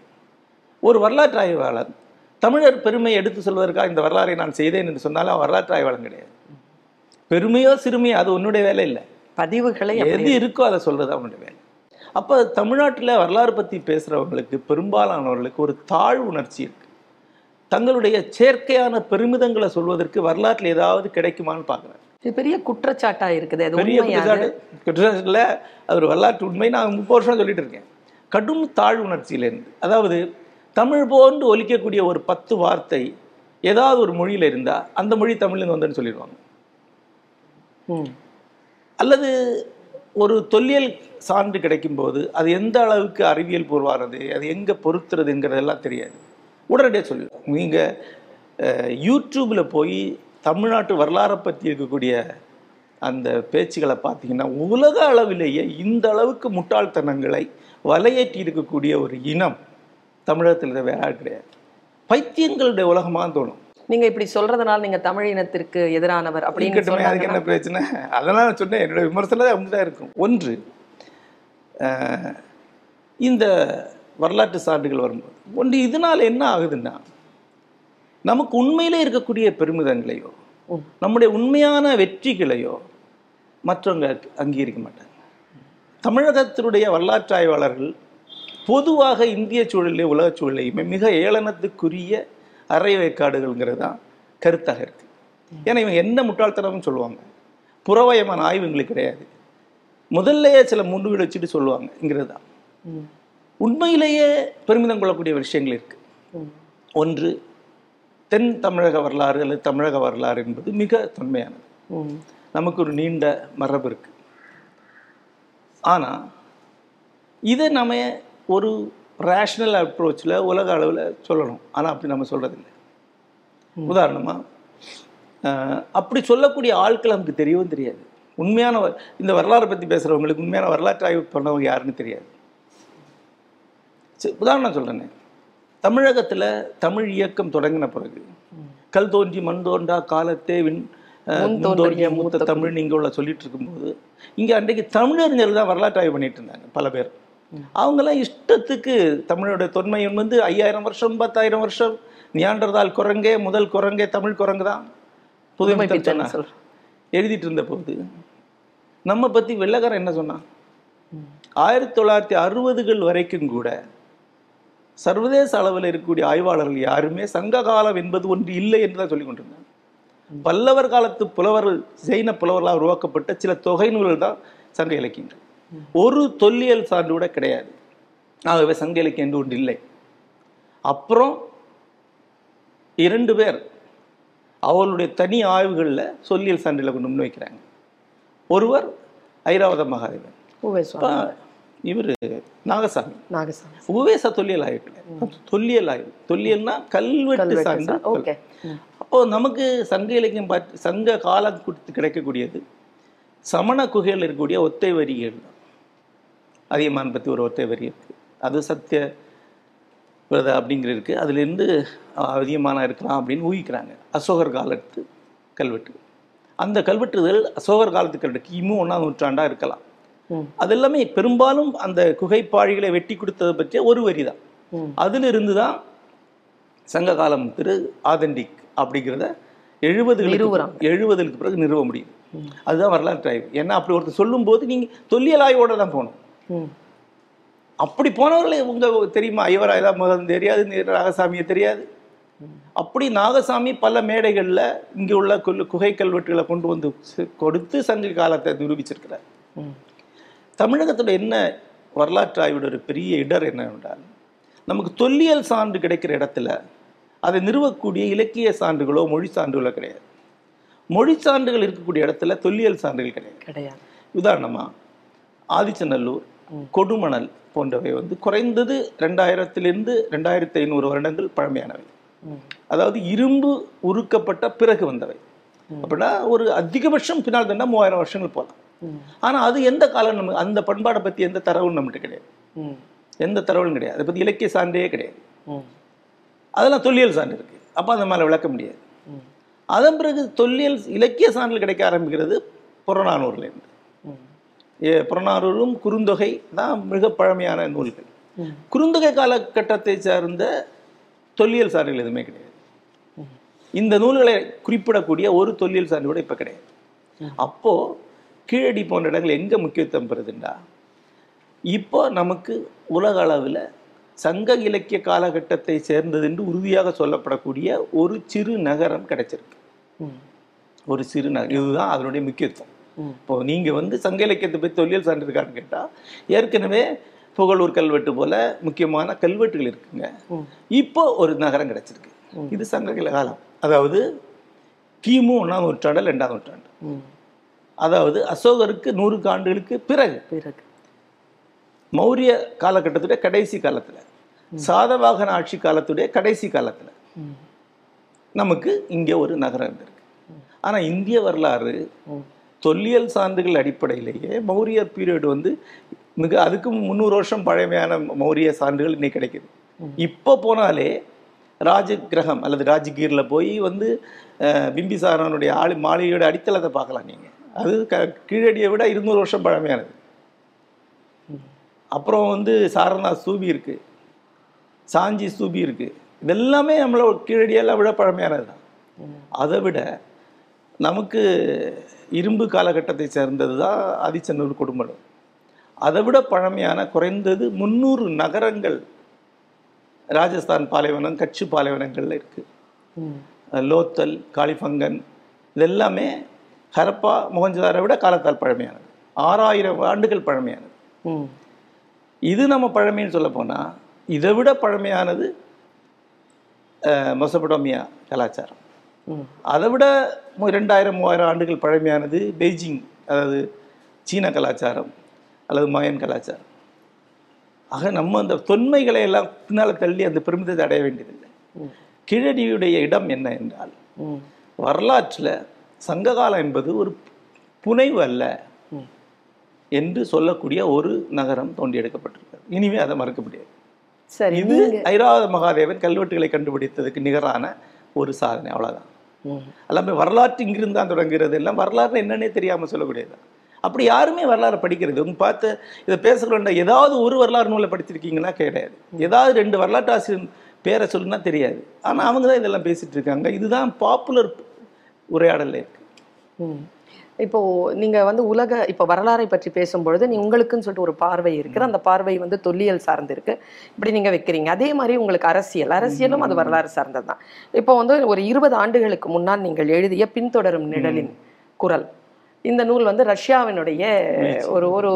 ஒரு வரலாற்று ஆய்வாளர் தமிழர் பெருமையை எடுத்து சொல்வதற்காக இந்த வரலாறை நான் செய்தேன் என்று சொன்னாலும் வரலாற்று ஆய்வாளன் கிடையாது. பெருமையோ சிறுமையோ அது உன்னுடைய வேலை இல்லை. பதிவுகளை எது இருக்கோ அதை சொல்றது அவனுடைய வேலை. அப்போ தமிழ்நாட்டில் வரலாறு பற்றி பேசுகிறவங்களுக்கு பெரும்பாலானவர்களுக்கு ஒரு தாழ் உணர்ச்சி இருக்கு. தங்களுடைய செயற்கையான பெருமிதங்களை சொல்வதற்கு வரலாற்றில் ஏதாவது கிடைக்குமான்னு பார்க்குறேன் இது பெரிய குற்றச்சாட்டா இருக்குது. அது பெரிய குற்றச்சாட்டு குற்றச்சாட்டில் அது ஒரு வரலாற்று உண்மை. நான் முப்பது வருஷம் சொல்லிட்டு இருக்கேன். கடும் தாழ் உணர்ச்சியிலேருந்து அதாவது தமிழ் போன்று ஒலிக்கக்கூடிய ஒரு பத்து வார்த்தை ஏதாவது ஒரு மொழியில் இருந்தால் அந்த மொழி தமிழ்லேருந்து வந்தேன்னு சொல்லிடுவாங்க. அல்லது ஒரு தொல்லியல் சான்று கிடைக்கும்போது அது எந்த அளவுக்கு அறிவியல் பூர்வானது அது எங்கே பொருத்துறதுங்கிறதெல்லாம் தெரியாது. உடனடியாக சொல்லிடுவோம். நீங்கள் யூடியூப்பில் போய் தமிழ்நாட்டு வரலாறை பற்றி இருக்கக்கூடிய அந்த பேச்சுகளை பார்த்தீங்கன்னா உலக அளவிலேயே இந்த அளவுக்கு முட்டாள்தனங்களை வலையேற்றி இருக்கக்கூடிய ஒரு இனம் தமிழகத்தில் வேற ஆள் கிடையாது. பைத்தியங்களுடைய உலகமாக தோணும். நீங்க இப்படி சொல்றதுனால நீங்க தமிழ் இனத்திற்கு எதிரானவர் அப்படின்னு அதுக்கு என்ன பிரச்சனை? அதெல்லாம் நான் சொன்னேன் என்னோட விமர்சனம் அப்படிதான் இருக்கும். ஒன்று இந்த வரலாற்று சான்றுகள் வரும்போது ஒன்று இதனால் என்ன ஆகுதுன்னா நமக்கு உண்மையிலே இருக்கக்கூடிய பெருமிதங்களையோ. நம்முடைய உண்மையான வெற்றிகளையோ மற்றவங்க அங்கீகரிக்க மாட்டாங்க. தமிழகத்தினுடைய வரலாற்று ஆய்வாளர்கள் பொதுவாக இந்திய சூழலே உலக சூழலையுமே மிக ஏளனத்துக்குரிய அரை வேக்காடுகள்ங்கிறது தான் கருத்தாக இருக்கு ஏன்னா இவங்க என்ன முட்டாள்தனம்னு சொல்லுவாங்க. புறவயமான ஆய்வுங்களுக்கு கிடையாது. முதல்லயே சில முன்னுகள் வச்சுட்டு சொல்லுவாங்கங்கிறது தான். உண்மையிலேயே பெருமிதம் கொள்ளக்கூடிய விஷயங்கள் இருக்கு. ம், ஒன்று தென் தமிழக வரலாறு அல்லது தமிழக வரலாறு என்பது மிக தொன்மையானது. நமக்கு ஒரு நீண்ட மரபு இருக்கு. ஆனா இதை நம்ம ஒரு ரேஷனல் அப்ரோச்சில் உலக அளவில் சொல்லணும். ஆனா அப்படி நம்ம சொல்றதில்லை. உதாரணமா அஹ், அப்படி சொல்லக்கூடிய ஆட்கள் நமக்கு தெரியவும் தெரியாது. உண்மையான இந்த வரலாறை பத்தி பேசுறவங்களுக்கு உண்மையான வரலாற்று ஆய்வு பண்ணவங்க யாருன்னு தெரியாது. சரி, உதாரணம் சொல்றேனே. தமிழகத்துல தமிழ் இயக்கம் தொடங்கின பிறகு கல் தோன்றி மண் தோன்றா காலத்தே விண் தோன்றிய மூத்த தமிழ் இங்க உள்ள சொல்லிட்டு இருக்கும்போது இங்க அன்றைக்கு தமிழறிஞர்கள் தான் வரலாற்று ஆய்வு பண்ணிட்டு இருந்தாங்க பல பேர். அவங்கெல்லாம் இஷ்டத்துக்கு தமிழோட தொன்மை வந்து ஐயாயிரம் வருஷம் பத்தாயிரம் வருஷம். நியாண்டர்தால் குரங்கே முதல் குரங்கே தமிழ் குரங்கு தான். புதுமை சொல்றேன். எழுதிட்டு இருந்த போது நம்ம பத்தி வெள்ளக்காரன் என்ன சொன்னான்? ஆயிரத்தி தொள்ளாயிரத்தி அறுபதுகள் வரைக்கும் கூட சர்வதேச அளவில் இருக்கக்கூடிய ஆய்வாளர்கள் யாருமே சங்க காலம் என்பது ஒன்று இல்லை என்று தான் சொல்லிக் கொண்டிருந்தாங்க பல்லவர் காலத்து புலவர்கள் ஜெயின புலவர்களால் உருவாக்கப்பட்ட சில தொகை நூல்கள் தான் சங்க இலக்கியங்கள். ஒரு தொல்லியல் சான்று கூட கிடையாது. ஆகவே சங்க இலக்கியம் என்று ஒன்று இல்லை. அப்புறம் இரண்டு பேர் அவர்களுடைய தனி ஆய்வுகளில் சொல்லியல் சான்றில் கொண்டு முன்வைக்கிறாங்க ஒருவர் ஐராவத மகாதேவன். இவர் நாகசாமி. நாகசாமி. உவேச தொல்லியல் ஆய்வு. தொல்லியல் ஆய்வு. தொல்லியல்னா கல்வெட்டு சார்ந்து அப்போ நமக்கு சங்க இலக்கியம் பார்த்து சங்க காலம் கொடுத்து கிடைக்கக்கூடியது சமண குகையில் இருக்கக்கூடிய ஒத்தை வரிகள். தான் அதியமான் பற்றி ஒரு ஒத்தை வரி இருக்கு. அது சத்திய விரத அப்படிங்கிற இருக்கு. அதுலேருந்து அதிகமான இருக்கலாம் அப்படின்னு ஊகிக்கிறாங்க. அசோகர் காலத்து கல்வெட்டு. அந்த கல்வெட்டுகள் அசோகர் காலத்து கல்வெட்டு கிமு ஒன்றாம் நூற்றாண்டா இருக்கலாம். அது எல்லாமே பெரும்பாலும் அந்த குகைப்பாழிகளை வெட்டி கொடுத்ததை பற்றிய ஒரு வரி தான். அதிலிருந்து தான் சங்க காலம் திரு ஆதென்டிக் அப்படிங்கிறத எழுபதுகளுக்கு. எழுபதுக்கு பிறகு நிறுவ முடியும். அதுதான் வரலாற்று ஆய்வு. ஏன்னா அப்படி ஒருத்தர் சொல்லும்போது நீங்க தொல்லியல் ஆய்வோட தான் போகணும். அப்படி போனவர்களே உங்க தெரியுமா? ஐவரா ஏதாவது முதல் தெரியாது நாகசாமியை தெரியாது. அப்படி நாகசாமி பல மேடைகள்ல இங்க உள்ள குகை கல்வெட்டுகளை கொண்டு வந்து கொடுத்து சங்க காலத்தை நிரூபிச்சிருக்கிறார். தமிழகத்துல என்ன வரலாற்று ஆய்வோட ஒரு பெரிய இடர் என்னவென்றால் நமக்கு தொல்லியல் சான்று கிடைக்கிற இடத்துல அதை நிறுவக்கூடிய இலக்கிய சான்றுகளோ மொழி சான்றுகளோ கிடையாது. மொழி சான்றுகள் இருக்கக்கூடிய இடத்துல தொல்லியல் சான்றுகள் கிடையாது. கிடையாது. உதாரணமா ஆதிச்சநல்லூர் கொடுமணல் போன்றவை வந்து குறைந்தது ரெண்டாயிரத்திலிருந்து ரெண்டாயிரத்தி ஐநூறு வருடங்கள் பழமையானவை. அதாவது இரும்பு உருக்கப்பட்ட பிறகு வந்தவை. அப்படின்னா ஒரு அதிகபட்சம் பின்னால் தண்டா மூவாயிரம் வருஷங்கள் போகலாம் ஆனால் ஆனா அது எந்த காலம் நம்ம அந்த பண்பாடை பத்தி எந்த தரவும் நம்மகிட்ட கிடையாது. எந்த தரவும் கிடையாது. அதை பற்றி இலக்கிய சான்றே கிடையாது. அதெல்லாம் தொல்லியல் சான்று இருக்கு. அப்போ அந்த மேல விளக்க முடியாது. அதன் பிறகு தொல்லியல் இலக்கிய சான்று கிடைக்க ஆரம்பிக்கிறது புறநானூர்லேருந்து புறநானூறும் குறுந்தொகை தான் மிக பழமையான நூல்கள். குறுந்தொகை காலகட்டத்தை சார்ந்த தொல்லியல் சார்கள் எதுவுமே கிடையாது. இந்த நூல்களை குறிப்பிடக்கூடிய ஒரு தொல்லியல் சான்று கூட இப்போ கிடையாது. அப்போது கீழடி போன்ற இடங்கள் எங்கே முக்கியத்துவம் பெறுதுண்டா? இப்போ நமக்கு உலக அளவில் சங்க இலக்கிய காலகட்டத்தை சேர்ந்தது என்று உறுதியாக சொல்லப்படக்கூடிய ஒரு சிறு நகரம் கிடைச்சிருக்கு. ஒரு சிறு நகரம். இதுதான் அதனுடைய முக்கியத்துவம். இப்போ நீங்க வந்து சங்க இலக்கியத்தை பற்றி தொல்லியல் சான்று இருக்கான்னு கேட்டா ஏற்கனவே புகழூர் கல்வெட்டு போல முக்கியமான கல்வெட்டுகள் இருக்குங்க. இப்போ ஒரு நகரம் கிடைச்சிருக்கு. இது சங்க காலம். அதாவது கிமு ஒன்றாம் நூற்றாண்டு ரெண்டாம் நூற்றாண்டு. அதாவது அசோகருக்கு நூறு ஆண்டுகளுக்கு பிறகு. பிறகு. மௌரிய காலகட்டத்துடைய கடைசி காலத்துல. சாதவாகன ஆட்சி காலத்துடைய கடைசி காலத்துல. நமக்கு இங்கே ஒரு நகரம் இருந்திருக்கு. ஆனா இந்திய வரலாறு. தொல்லியல் சான்றுகள் அடிப்படையிலேயே மௌரியர் பீரியட் வந்து மிக அதுக்கு முந்நூறு வருஷம் பழமையான மௌரிய சான்றுகள் இன்னைக்கு கிடைக்குது. இப்போ போனாலே ராஜகிரகம் அல்லது ராஜகீரில் போய் வந்து பிம்பிசாரனுடைய ஆளு மாளிகையோட அடித்தளத்தை பார்க்கலாம் நீங்க. அது க கீழடியை விட இருநூறு வருஷம் பழமையானது. அப்புறம் வந்து சாரநாத் ஸ்தூபி இருக்கு. சாஞ்சி ஸ்தூபி இருக்கு. இதெல்லாமே நம்மளோட கீழடியெல்லாம் விட பழமையானது தான் அதை விட நமக்கு இரும்பு காலகட்டத்தை சேர்ந்தது தான் ஆதிச்சநல்லூர் குடும்பம் அதை விட பழமையான குறைந்தது முந்நூறு நகரங்கள் ராஜஸ்தான் பாலைவனம் கட்சி பாலைவனங்கள்ல இருக்கு ம். அஹ் லோத்தல் காளிஃபங்கன் இதெல்லாமே ஹரப்பா மொஹஞ்சதாரை விட காலத்தால் பழமையானது ஆறாயிரம் ஆண்டுகள் பழமையானது. இது நம்ம பழமைன்னு சொல்ல போனா இதை விட பழமையானது மெசபடோமியா கலாச்சாரம். அதை விட ரெண்டாயிரம் மூவாயிரம் ஆண்டுகள் பழமையானது பெய்ஜிங் அதாவது சீன கலாச்சாரம் அல்லது மாயன் கலாச்சாரம் ஆக நம்ம அந்த தொன்மைகளை எல்லாம் பின்னால் தள்ளி அந்த பெருமிதத்தை அடைய வேண்டியதில்லை. கீழடியுடைய இடம் என்ன என்றால். வரலாற்றில் சங்ககாலம் என்பது ஒரு புனைவு அல்ல. என்று சொல்லக்கூடிய ஒரு நகரம் தோண்டி எடுக்கப்பட்டிருக்கிறது இனிமே அதை மறுக்க முடியாது சரி இது ஐராவத மகாதேவன் கல்வெட்டுகளை கண்டுபிடித்ததுக்கு நிகரான ஒரு சாதனை அவ்வளவுதான் ம். எல்லாமே வரலாற்று இங்கிருந்து தான் தொடங்குகிறது. எல்லாம் வரலாறு என்னன்னே தெரியாமல் சொல்லக்கூடியது. அப்படி யாருமே வரலாறு படிக்கிறது. உங்க பார்த்து இதை பேசுகிறோம்டா ஏதாவது ஒரு வரலாறு நூலை படிச்சிருக்கீங்கன்னா கிடையாது. ஏதாவது ரெண்டு வரலாற்று ஆசிரியர் பேரை சொல்லுன்னா தெரியாது. ஆனால் அவங்க தான் இதெல்லாம் பேசிகிட்டு இருக்காங்க. இதுதான் பாப்புலர் உரையாடல்ல இருக்கு. ம். இப்போ நீங்க வந்து உலக இப்போ வரலாறை பற்றி பேசும்பொழுது நீ உங்களுக்குன்னு சொல்லிட்டு ஒரு பார்வை இருக்குது அந்த பார்வை வந்து தொல்லியல் சார்ந்து இருக்கு இப்படி நீங்க வைக்கிறீங்க. அதே மாதிரி உங்களுக்கு அரசியல். அரசியலும் அது வரலாறு சார்ந்தது தான் இப்போ வந்து ஒரு இருபது ஆண்டுகளுக்கு முன்னால் நீங்கள் எழுதிய பின்தொடரும் நிழலின் குரல். இந்த நூல் வந்து ரஷ்யாவினுடைய ஒரு ஒரு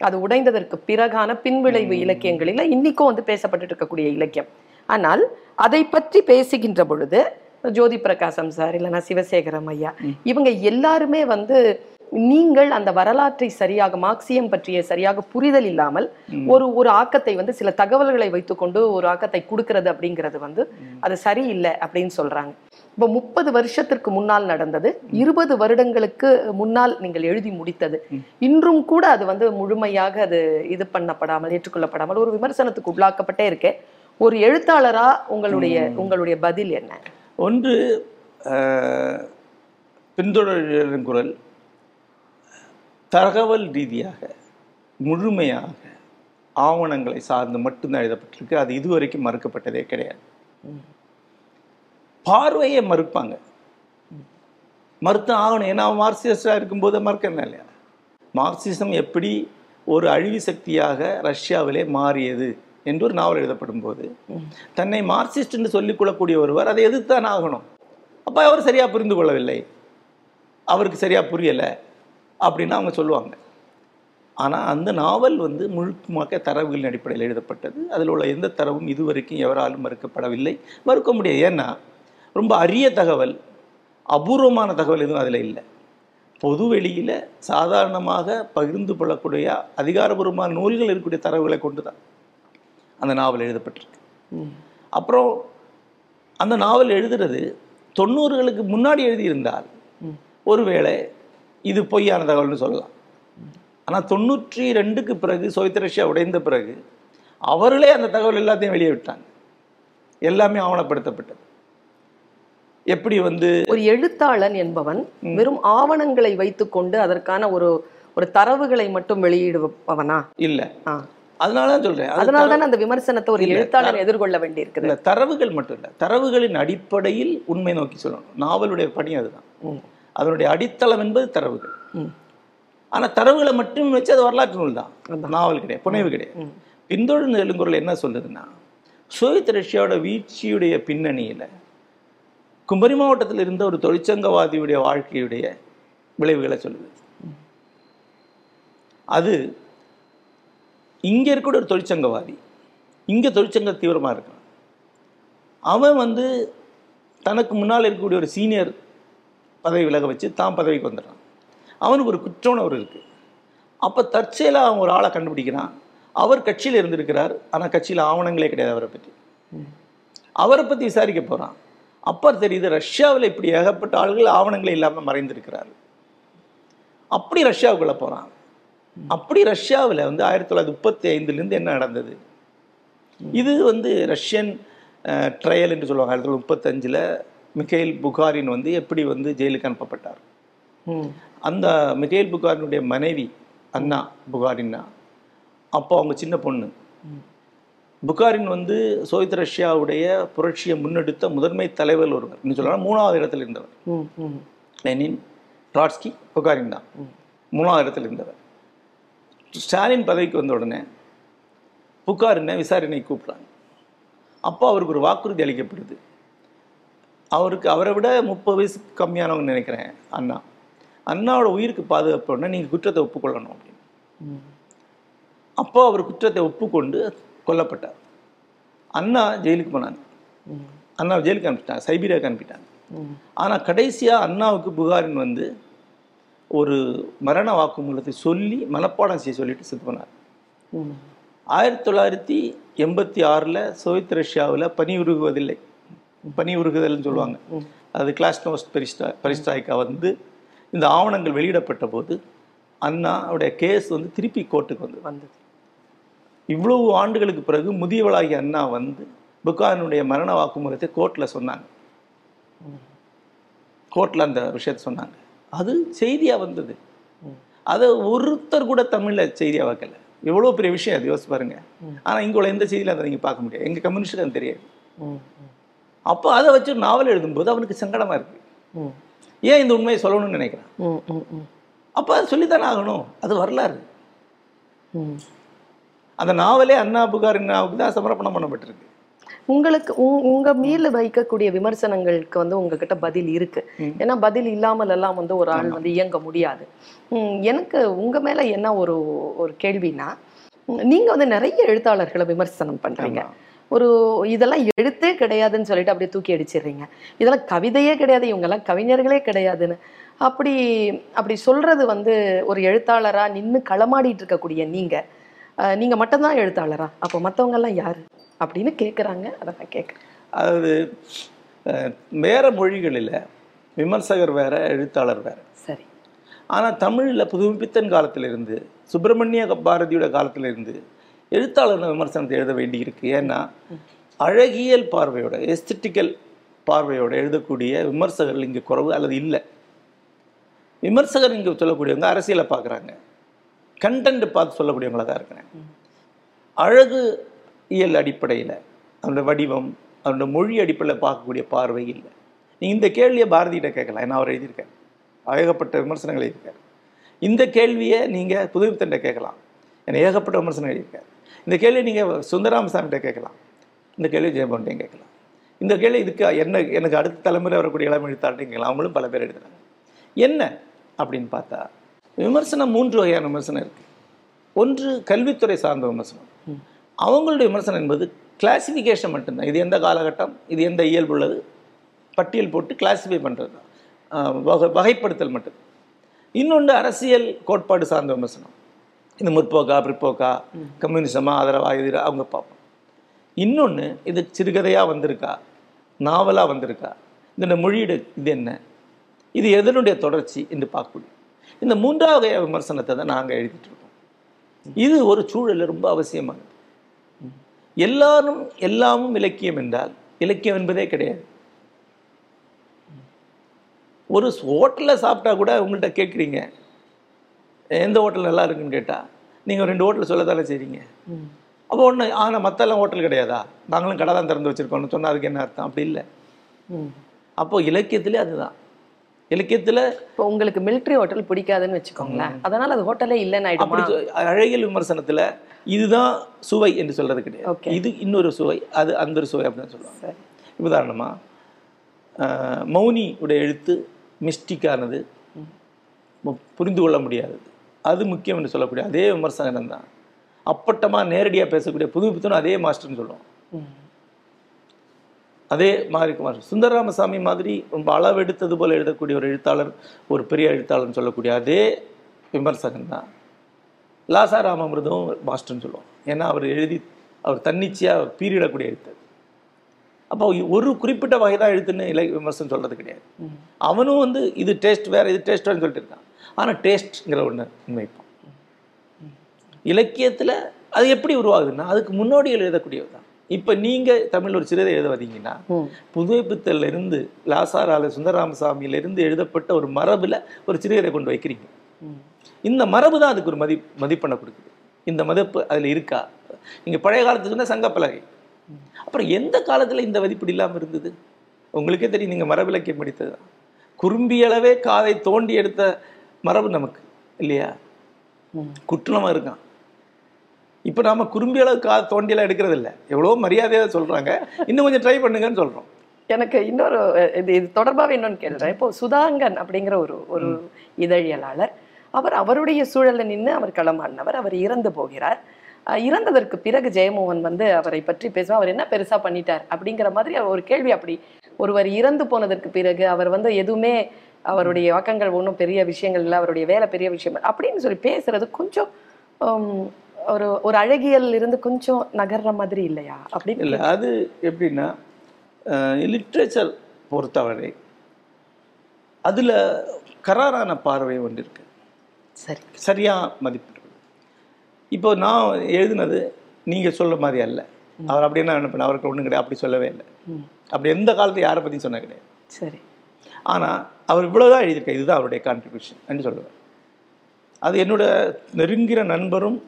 அது உடைந்ததற்கு பிறகான பின்விளைவு இலக்கியங்களில். இன்னைக்கும் வந்து பேசப்பட்டு இருக்கக்கூடிய இலக்கியம். ஆனால் அதை பற்றி பேசுகின்ற பொழுது ஜோதி பிரகாசம் சார் இல்லைன்னா சிவசேகரம் ஐயா. இவங்க எல்லாருமே வந்து நீங்கள் அந்த வரலாற்றை சரியாக மார்க்சியம் பற்றிய சரியாக புரிதல் இல்லாமல் ஒரு ஒரு ஆக்கத்தை வந்து சில தகவல்களை வைத்துக்கொண்டு ஒரு ஆக்கத்தை கொடுக்கிறது அப்படிங்கிறது வந்து அது சரியில்லை அப்படின்னு சொல்றாங்க. இப்போ முப்பது வருஷத்திற்கு முன்னால் நடந்தது இருபது வருடங்களுக்கு முன்னால் நீங்கள் எழுதி முடித்தது. இன்றும் கூட அது வந்து முழுமையாக அது இது பண்ணப்படாமல் ஏற்றுக்கொள்ளப்படாமல் ஒரு விமர்சனத்துக்கு உள்ளாக்கப்பட்டே இருக்கே. ஒரு எழுத்தாளரா உங்களுடைய உங்களுடைய பதில் என்ன? ஒன்று பின்தொடரின் குரல் தகவல் ரீதியாக முழுமையாக ஆவணங்களை சார்ந்து மட்டும்தான் எழுதப்பட்டிருக்கு. அது இதுவரைக்கும் மறுக்கப்பட்டதே கிடையாது. பார்வையை மறுப்பாங்க. மறுத்து ஆகணும். ஏன்னா அவன் மார்க்சிஸ்டாக இருக்கும்போது மறுக்கணும் இல்லையா? மார்க்சிசம் எப்படி ஒரு அழிவு சக்தியாக ரஷ்யாவிலே மாறியது? என்று ஒரு நாவல் எழுதப்படும் போது தன்னை மார்க்சிஸ்ட் என்று சொல்லிக் கொள்ளக்கூடிய ஒருவர் அதை எதிர்த்தான் ஆகணும். அப்போ அவர் சரியா புரிந்து கொள்ளவில்லை. அவருக்கு சரியா புரியலை. அப்படின்னு அவங்க சொல்லுவாங்க. ஆனால் அந்த நாவல் வந்து முழுக்கமாக தரவுகளின் அடிப்படையில் எழுதப்பட்டது. அதில் உள்ள எந்த தரவும் இதுவரைக்கும் எவராலும் மறுக்கப்படவில்லை. மறுக்க முடியாது. ஏன்னா ரொம்ப அரிய தகவல் அபூர்வமான தகவல் எதுவும் அதில் இல்லை. பொது வெளியில் சாதாரணமாக பகிர்ந்து கொள்ளக்கூடிய அதிகாரபூர்வமான நூல்கள் இருக்கக்கூடிய தரவுகளை கொண்டு தான் அந்த நாவல் எழுதப்பட்டிருக்கு. அப்புறம் அந்த நாவல் எழுதுறது தொண்ணூறுகளுக்கு முன்னாடி எழுதியிருந்தால். ஒருவேளை இது பொய்யான தகவல்னு சொல்லலாம். ஆனால் தொண்ணூற்றி ரெண்டுக்கு பிறகு சோவியத் ரஷ்யா உடைந்த பிறகு அவர்களே அந்த தகவல் எல்லாத்தையும் வெளியே விட்டாங்க. எல்லாமே ஆவணப்படுத்தப்பட்டது. எப்படி வந்து ஒரு எழுத்தாளன் என்பவன் வெறும் ஆவணங்களை வைத்துக்கொண்டு அதற்கான ஒரு ஒரு தரவுகளை மட்டும் வெளியிடுபவனா? இல்லை. ஆ. அதனால தான் சொல்கிறேன் அது அதனால தான் அந்த விமர்சனத்தை ஒரு எழுத்தாளர் எதிர்கொள்ள வேண்டியிருக்குது. இல்லை தரவுகள் மட்டும் இல்லை. தரவுகளின் அடிப்படையில் உண்மை நோக்கி சொல்லணும். நாவலுடைய பணி அதுதான். அதனுடைய அடித்தளம் என்பது தரவுகள். ஆனால் தரவுகளை மட்டும் வச்சு அது வரலாற்று நூல் தான். நாவல் கிடையாது புனைவு கிடையாது. பின்தொடர்ந்து எழுங்குறல் என்ன சொல்லுதுன்னா சோவியத் ரஷ்யாவோட வீழ்ச்சியுடைய பின்னணியில் குமரி மாவட்டத்தில் இருந்த ஒரு தொழிற்சங்கவாதியுடைய வாழ்க்கையுடைய விளைவுகளை சொல்லுது. அது இங்கே இருக்கக்கூடிய ஒரு தொழிற்சங்கவாதி. இங்கே தொழிற்சங்க தீவிரமாக இருக்கான். அவன் வந்து தனக்கு முன்னால் இருக்கக்கூடிய ஒரு சீனியர் பதவி விலக வச்சு தான் பதவிக்கு வந்துடுறான். அவனுக்கு ஒரு குற்ற இருக்குது அப்போ தற்செயலாக அவன் ஒரு ஆளை கண்டுபிடிக்கிறான். அவர் கட்சியில் இருந்திருக்கிறார். ஆனால் கட்சியில் ஆவணங்களே கிடையாது அவரை பற்றி அவரை பற்றி விசாரிக்க போகிறான் அப்போ தெரியுது ரஷ்யாவில் இப்படி ஏகப்பட்ட ஆள்கள் ஆவணங்களே இல்லாமல் மறைந்திருக்கிறார் அப்படி ரஷ்யாவுக்குள்ளே போகிறான் அப்படி ரஷ்யாவில் வந்து ஆயிரத்தி தொள்ளாயிரத்தி முப்பத்தி ஐந்துலேருந்து என்ன நடந்தது? இது வந்து ரஷ்யன் ட்ரையல் என்று சொல்லுவாங்க. ஆயிரத்தி தொள்ளாயிரத்தி முப்பத்தஞ்சில் மிகைல் புகாரின் வந்து எப்படி வந்து ஜெயிலுக்கு அனுப்பப்பட்டார். அந்த மிகைல் புகாரினுடைய மனைவி அண்ணா புகாரின்னா அப்போ அவங்க சின்ன பொண்ணு. புகாரின் வந்து சோவியத் ரஷ்யாவுடைய புரட்சியை முன்னெடுத்த முதன்மை தலைவர் ஒருவர். சொல்லலாம் மூணாவது இடத்துல இருந்தவர். லெனின் ட்ராட்ஸ்கி புகாரின் தான். மூணாவது இடத்துல இருந்தவர். ஸ்டாலின் பதவிக்கு வந்த உடனே புகாரினை விசாரணை கூப்பிட்றாங்க அப்போ அவருக்கு ஒரு வாக்குறுதி அளிக்கப்படுது அவருக்கு அவரை விட முப்பது வயசு கம்மியானவங்க நினைக்கிறேன் அண்ணா அண்ணாவோட உயிருக்கு பாதுகாப்புன்னா நீங்கள் குற்றத்தை ஒப்புக்கொள்ளணும் அப்படின்னு. அப்போ அவர் குற்றத்தை ஒப்புக்கொண்டு கொல்லப்பட்டார் அண்ணா ஜெயிலுக்கு போனாங்க. அண்ணா ஜெயிலுக்கு அனுப்பிட்டாங்க சைபீரியாவுக்கு அனுப்பிட்டாங்க. ஆனால் கடைசியாக அண்ணாவுக்கு புகாரின் வந்து ஒரு மரண வாக்குமூலத்தை சொல்லி மனப்பாடம் செய்ய சொல்லிட்டு செத்து போனார். ஆயிரத்தி தொள்ளாயிரத்தி எண்பத்தி ஆறில் சோவியத் ரஷ்யாவில் பனி உருகுவதில்லை. பனி உருகுதல்னு சொல்லுவாங்க. அது கிளாஸ்னோஸ்ட் பெரிஸ்டா பெரிஸ்டாய்க்கா வந்து இந்த ஆவணங்கள் வெளியிடப்பட்ட போது அண்ணாவுடைய கேஸ் வந்து திருப்பி கோர்ட்டுக்கு வந்தது. வந்தது. இவ்வளவு ஆண்டுகளுக்கு பிறகு முதியவளாகிய அண்ணா வந்து புகாரினுடைய மரண வாக்குமூலத்தை கோர்ட்டில் சொன்னாங்க. கோர்ட்டில் அந்த விஷயத்தை சொன்னாங்க. அது செய்தியாக வந்தது. அதை ஒருத்தர் கூட தமிழில் செய்தியாக வைக்கல எவ்வளோ பெரிய விஷயம் அது யோசிச்சு பாருங்க. ஆனால் இங்கே உள்ள எந்த செய்தியில் அதை நீங்கள் பார்க்க முடியாது எங்கள் கம்யூனிஸ்டுக்கு அது தெரியாது. அப்போ அதை வச்சு நாவல் எழுதும்போது அவனுக்கு சங்கடமாக இருக்குது ம். ஏன் இந்த உண்மையை சொல்லணும்னு நினைக்கிறான். அப்போ அது சொல்லித்தானே ஆகணும் அது வரலாறு. அந்த நாவலே அண்ணா புகார் அண்ணாவுக்கு தான் சமர்ப்பணம் பண்ணப்பட்டிருக்கு உங்களுக்கு உங்- உங்க மீது வைக்கக்கூடிய விமர்சனங்களுக்கு வந்து உங்ககிட்ட பதில் இருக்கு. ஏன்னா பதில் இல்லாமல் எல்லாம் வந்து ஒரு ஆள் வந்து இயங்க முடியாது. எனக்கு உங்க மேல என்ன ஒரு ஒரு கேள்வினா நீங்க வந்து நிறைய எழுத்தாளர்களை விமர்சனம் பண்றீங்க. ஒரு இதெல்லாம் எழுத்தே கிடையாதுன்னு சொல்லிட்டு அப்படியே தூக்கி அடிச்சிடுறீங்க. இதெல்லாம் கவிதையே கிடையாது இவங்கெல்லாம் கவிஞர்களே கிடையாதுன்னு. அப்படி அப்படி சொல்றது வந்து ஒரு எழுத்தாளரா நின்னு களமாடிட்டு இருக்கக்கூடிய நீங்க நீங்க மட்டும்தான் எழுத்தாளரா? அப்போ மத்தவங்க எல்லாம் யாரு? அப்படின்னு கேக்குறாங்க. அதை நான் கேட்குறேன் அதாவது வேற மொழிகளில் விமர்சகர் வேற எழுத்தாளர் வேற. சரி. ஆனால் தமிழில் புதுப்பித்தன் காலத்திலிருந்து சுப்பிரமணிய பாரதியோட காலத்திலிருந்து எழுத்தாளர் விமர்சனத்தை எழுத வேண்டியிருக்கு. ஏன்னா அழகியல் பார்வையோட எஸ்தட்டிக்கல் பார்வையோட எழுதக்கூடிய விமர்சகர்கள் இங்கே குறைவு அல்லது இல்லை. விமர்சகர் இங்கே சொல்லக்கூடியவங்க அரசியலை பார்க்குறாங்க. கண்டென்ட் பார்த்து சொல்லக்கூடியவங்களா தான் இருக்கிறேன் அழகு இயல் அடிப்படையில். அதோட வடிவம் அதோட மொழி அடிப்படையில் பார்க்கக்கூடிய பார்வை இல்லை. நீங்கள் இந்த கேள்வியை பாரதியிட்ட கேட்கலாம். ஏன்னா அவர் எழுதியிருக்கார். ஏகப்பட்ட விமர்சனங்கள் இருக்கார் இந்த கேள்வியை நீங்கள் புதுவித்தன்ட்ட கேட்கலாம். ஏன்னா ஏகப்பட்ட விமர்சனம் இருக்கார் இந்த கேள்வியை நீங்கள் சுந்தராமசாமிகிட்ட கேட்கலாம். இந்த கேள்வி ஜெயபவன்ட்டையும் கேட்கலாம். இந்த கேள்வி இதுக்கு என்ன எனக்கு அடுத்த தலைமுறை வரக்கூடிய இளம் எழுத்தாளர்கிட்டையும் கேட்கலாம் அவங்களும் பல பேர் எழுதுகிறாங்க என்ன அப்படின்னு பார்த்தா விமர்சனம் மூன்று வகையான விமர்சனம் இருக்குது ஒன்று கல்வித்துறை சார்ந்த விமர்சனம். அவங்களுடைய விமர்சனம் என்பது கிளாசிஃபிகேஷன் மட்டும்தான். இது எந்த காலகட்டம்? இது எந்த இயல்புள்ளது பட்டியல் போட்டு கிளாஸிஃபை பண்ணுறது தான் வகை வகைப்படுத்தல் மட்டும். இன்னொன்று அரசியல் கோட்பாடு சார்ந்த விமர்சனம். இந்த முற்போக்கா பிற்போக்கா? கம்யூனிசமா ஆதரவா இது அவங்க பார்ப்போம். இன்னொன்று இது சிறுகதையாக வந்திருக்கா? நாவலாக வந்திருக்கா? இந்த மொழியோட இது என்ன? இது எதனுடைய தொடர்ச்சி என்று பார்க்கக்கூடிய. இந்த மூன்றாவது விமர்சனத்தை தான் நாங்கள் எழுதிட்டு இருக்கோம். இது ஒரு சூழல் ரொம்ப அவசியமானது. எல்லாரும் எல்லாமும் இலக்கியம் என்றால் இலக்கியம் என்பதே கிடையாது. ஒரு ஹோட்டலில் சாப்பிட்டா கூட உங்கள்கிட்ட கேட்குறீங்க எந்த ஹோட்டல் நல்லா இருக்குன்னு கேட்டால் நீங்கள் ரெண்டு ஹோட்டல் சொல்ல தானே செய்றீங்க. ம். அப்போ ஒன்று ஆனால் மற்றெல்லாம் ஹோட்டல் கிடையாதா? நாங்களும் கடை தான் திறந்து வச்சுருக்கோம்னு சொன்னால் அதுக்கு என்ன அர்த்தம்? அப்படி இல்லை. அப்போது இலக்கியத்திலே அதுதான். இலக்கியத்தில் இப்போ உங்களுக்கு மிலிட்ரி ஹோட்டல் பிடிக்காதுன்னு வச்சுக்கோங்களேன். அதனால அது ஹோட்டலே இல்லைன்னு சொ- அழகியல் விமர்சனத்தில் இதுதான் சுவை என்று சொல்றது கிடையாது. இது இன்னொரு சுவை அது அந்த ஒரு சுவை அப்படின்னு சொல்லுவாங்க. உதாரணமாக மௌனி உடைய எழுத்து மிஸ்டிக்கானது. புரிந்து கொள்ள முடியாதது. அது முக்கியம் என்று சொல்லக்கூடிய அதே விமர்சனம் தான். அப்பட்டமாக நேரடியாக பேசக்கூடிய புது புத்தனும் அதே மாஸ்டர்னு சொல்லுவோம். அதே மாதிரி மாஸ்டர் சுந்தரராமசாமி மாதிரி ரொம்ப அளவெடுத்தது போல எழுதக்கூடிய ஒரு எழுத்தாளர் ஒரு பெரிய எழுத்தாளர்னு சொல்லக்கூடிய அதே விமர்சகன் தான். லாசா ராமாமிர்தம் மாஸ்டர்னு சொல்லுவோம் ஏன்னா அவர் எழுதி அவர் தன்னிச்சையாக பீரிடக்கூடிய எழுத்தர் அப்போ ஒரு குறிப்பிட்ட வகை தான் எழுத்துன்னு இலை விமர்சனம் சொல்றது கிடையாது. அவனும் வந்து இது டேஸ்ட் வேற இது டேஸ்ட் சொல்லிட்டு இருக்கான். ஆனால் டேஸ்ட்ங்கிற ஒன்று முன்வைப்பான் இலக்கியத்தில் அது எப்படி உருவாகுதுன்னா அதுக்கு முன்னோடிகள் எழுதக்கூடியது தான் இப்போ நீங்கள் தமிழ் ஒரு சிறுதை எழுத வந்தீங்கன்னா ம். புதுவைப்பித்தல்ல இருந்து லாசாரால சுந்தரராமசாமியில இருந்து எழுதப்பட்ட ஒரு மரபுல ஒரு சிறுகதை கொண்டு வைக்கிறீங்க. இந்த மரபு தான் அதுக்கு ஒரு மதி மதிப்பெண்ணை கொடுக்குது. இந்த மதிப்பு அதில் இருக்கா? நீங்க பழைய காலத்துக்கு சொன்னா சங்கப்பலகை. அப்புறம் எந்த காலத்துல இந்த மதிப்பீடு இல்லாமல் இருந்தது? உங்களுக்கே தெரியும் நீங்க மரபிலக்கியம் படித்தது தான். குறும்பியளவே காதை தோண்டி எடுத்த மரபு நமக்கு இல்லையா? ம். குற்றமா இருக்கான். இப்போ நாம குறும்பி அளவு கா தோண்டியெல்லாம் எடுக்கிறது இல்லை. எவ்வளோ மரியாதையாக சொல்றாங்க. இன்னும் கொஞ்சம் ட்ரை பண்ணுங்கன்னு சொல்றோம். எனக்கு இன்னொரு இது இது தொடர்பாக இன்னொன்று கேள்றேன் இப்போ சுதாங்கன் அப்படிங்கிற ஒரு ஒரு இதழியலாளர் அவர் அவருடைய சூழலில் நின்று அவர் களமாடினவர் அவர் இறந்து போகிறார். இறந்ததற்கு பிறகு ஜெயமோகன் வந்து அவரை பற்றி பேசுவார். அவர் என்ன பெருசா பண்ணிட்டார் அப்படிங்கிற மாதிரி அவர் ஒரு கேள்வி அப்படி. ஒருவர் இறந்து போனதற்கு பிறகு அவர் வந்து எதுவுமே அவருடைய வாக்கங்கள் ஒன்றும் பெரிய விஷயங்கள் இல்லை அவருடைய வேலை பெரிய விஷயம் அப்படின்னு சொல்லி பேசுறது கொஞ்சம் ஒரு ஒரு அழகியல் இருந்து கொஞ்சம் நகர்ற மாதிரி இல்லையா அப்படின்னு இல்லை அது எப்படின்னா லிட்ரேச்சர் பொறுத்தவரை அதில் கராரான பார்வை ஒன்று இருக்கு. சரி. சரியா மதிப்பிடுறது இப்போ நான் எழுதினது நீங்க சொல்ல மாதிரி அல்ல. அவர் அப்படி என்ன நினைப்பேன் அவருக்கு ஒன்றும் கிடையாது அப்படி சொல்லவே இல்லை. அப்படி எந்த காலத்து யாரை பத்தி சொன்ன கிடையாது. சரி. ஆனா அவர் இவ்வளவுதான் எழுதியிருக்கார். இதுதான் அவருடைய கான்ட்ரிபியூஷன் என்று சொல்லுவார் அது என்னோட நெருங்கிற நண்பரும்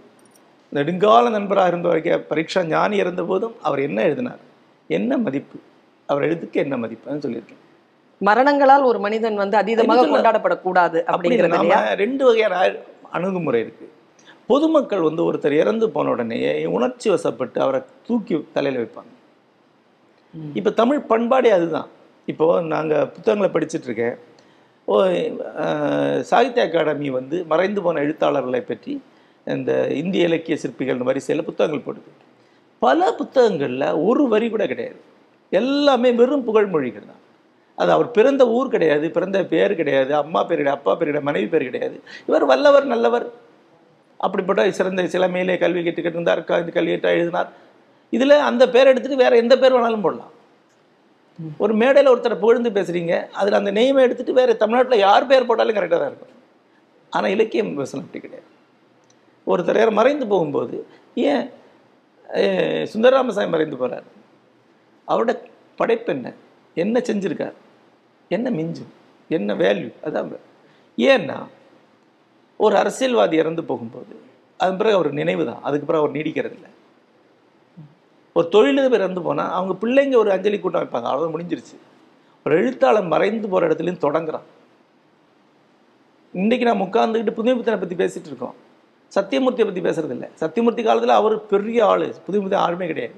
நெடுங்கால நண்பராக இருந்த வரைக்கும் பரீட்சா ஞானி இருந்த போதும் அவர் என்ன எழுதினார்? என்ன மதிப்பு? அவர் எழுத்துக்கு என்ன மதிப்புன்னு சொல்லியிருக்கேன். மரணங்களால் ஒரு மனிதன் வந்து அதீதமாக கொண்டாடப்படக்கூடாது அப்படி அப்படிங்கிறது ரெண்டு வகையான அணுகுமுறை இருக்கு. பொதுமக்கள் வந்து ஒருத்தர் இறந்து போன உடனே உணர்ச்சி வசப்பட்டு அவரை தூக்கி தலையில வைப்பாங்க. இப்போ தமிழ் பண்பாடே அதுதான். இப்போ நாங்க புத்தகங்களை படிச்சிட்டு இருக்கேன். ஓ சாகித்ய அகாடமி வந்து மறைந்து போன எழுத்தாளர்களை பற்றி இந்த இந்திய இலக்கிய சிற்பிகள் வரிசையில் புத்தகங்கள் போடுது பல புத்தகங்கள்ல ஒரு வரி கூட கிடையாது. எல்லாமே வெறும் புகழ்மொழிகள் தான். அது அவர் பிறந்த ஊர் கிடையாது பிறந்த பேர் கிடையாது அம்மா பேர் கிடையாது அப்பா பேர் கிடையாது மனைவி பேர் கிடையாது. இவர் வல்லவர் நல்லவர். அப்படிப்பட்ட சிறந்த சில மேலே கல்வி கேட்டுக்கிட்டு இருந்தார் க- இந்த கல்வி எழுதினார். இதில் அந்த பேர் எடுத்துட்டு வேற எந்த பேர் வேணாலும் போடலாம். ஒரு மேடையில் ஒருத்தரை புகழ்ந்து பேசுகிறீங்க அதில் அந்த நெய்மை எடுத்துகிட்டு வேறு தமிழ்நாட்டில் யார் பேர் போட்டாலும் கரெக்டாக தான் இருக்கும். ஆனால் இலக்கியம் விமர்சனம் அப்படி கிடையாது. ஒருத்தர் யார் மறைந்து போகும்போது ஏன் சுந்தரராமசாமி மறைந்து போகிறார் அவரோட படைப்பு என்ன? என்ன செஞ்சுருக்கார்? என்ன மிஞ்சும்? என்ன வேல்யூ அதான் ஏன்னா ஒரு அரசியல்வாதி இறந்து போகும்போது அதன் பிறகு அவர் நினைவு தான். அதுக்கு பிறகு அவர் நீடிக்கிறது இல்லை. ஒரு தொழிலதிபர் இறந்து போனால் அவங்க பிள்ளைங்க ஒரு அஞ்சலி கூட்டம் வைப்பாங்க. அவ்வளோ முடிஞ்சிருச்சு. ஒரு எழுத்தாளர் மறைந்து போகிற இடத்துலையும் தொடங்குறான். இன்றைக்கி நான் உட்காந்துக்கிட்டு புதுமைப்புத்தனை பற்றி பேசிகிட்டு இருக்கோம். சத்தியமூர்த்தியை பற்றி பேசுறது இல்லை. சத்தியமூர்த்தி காலத்தில் அவர் பெரிய ஆள். புதுமைப்புத்தன் யாருமே கிடையாது.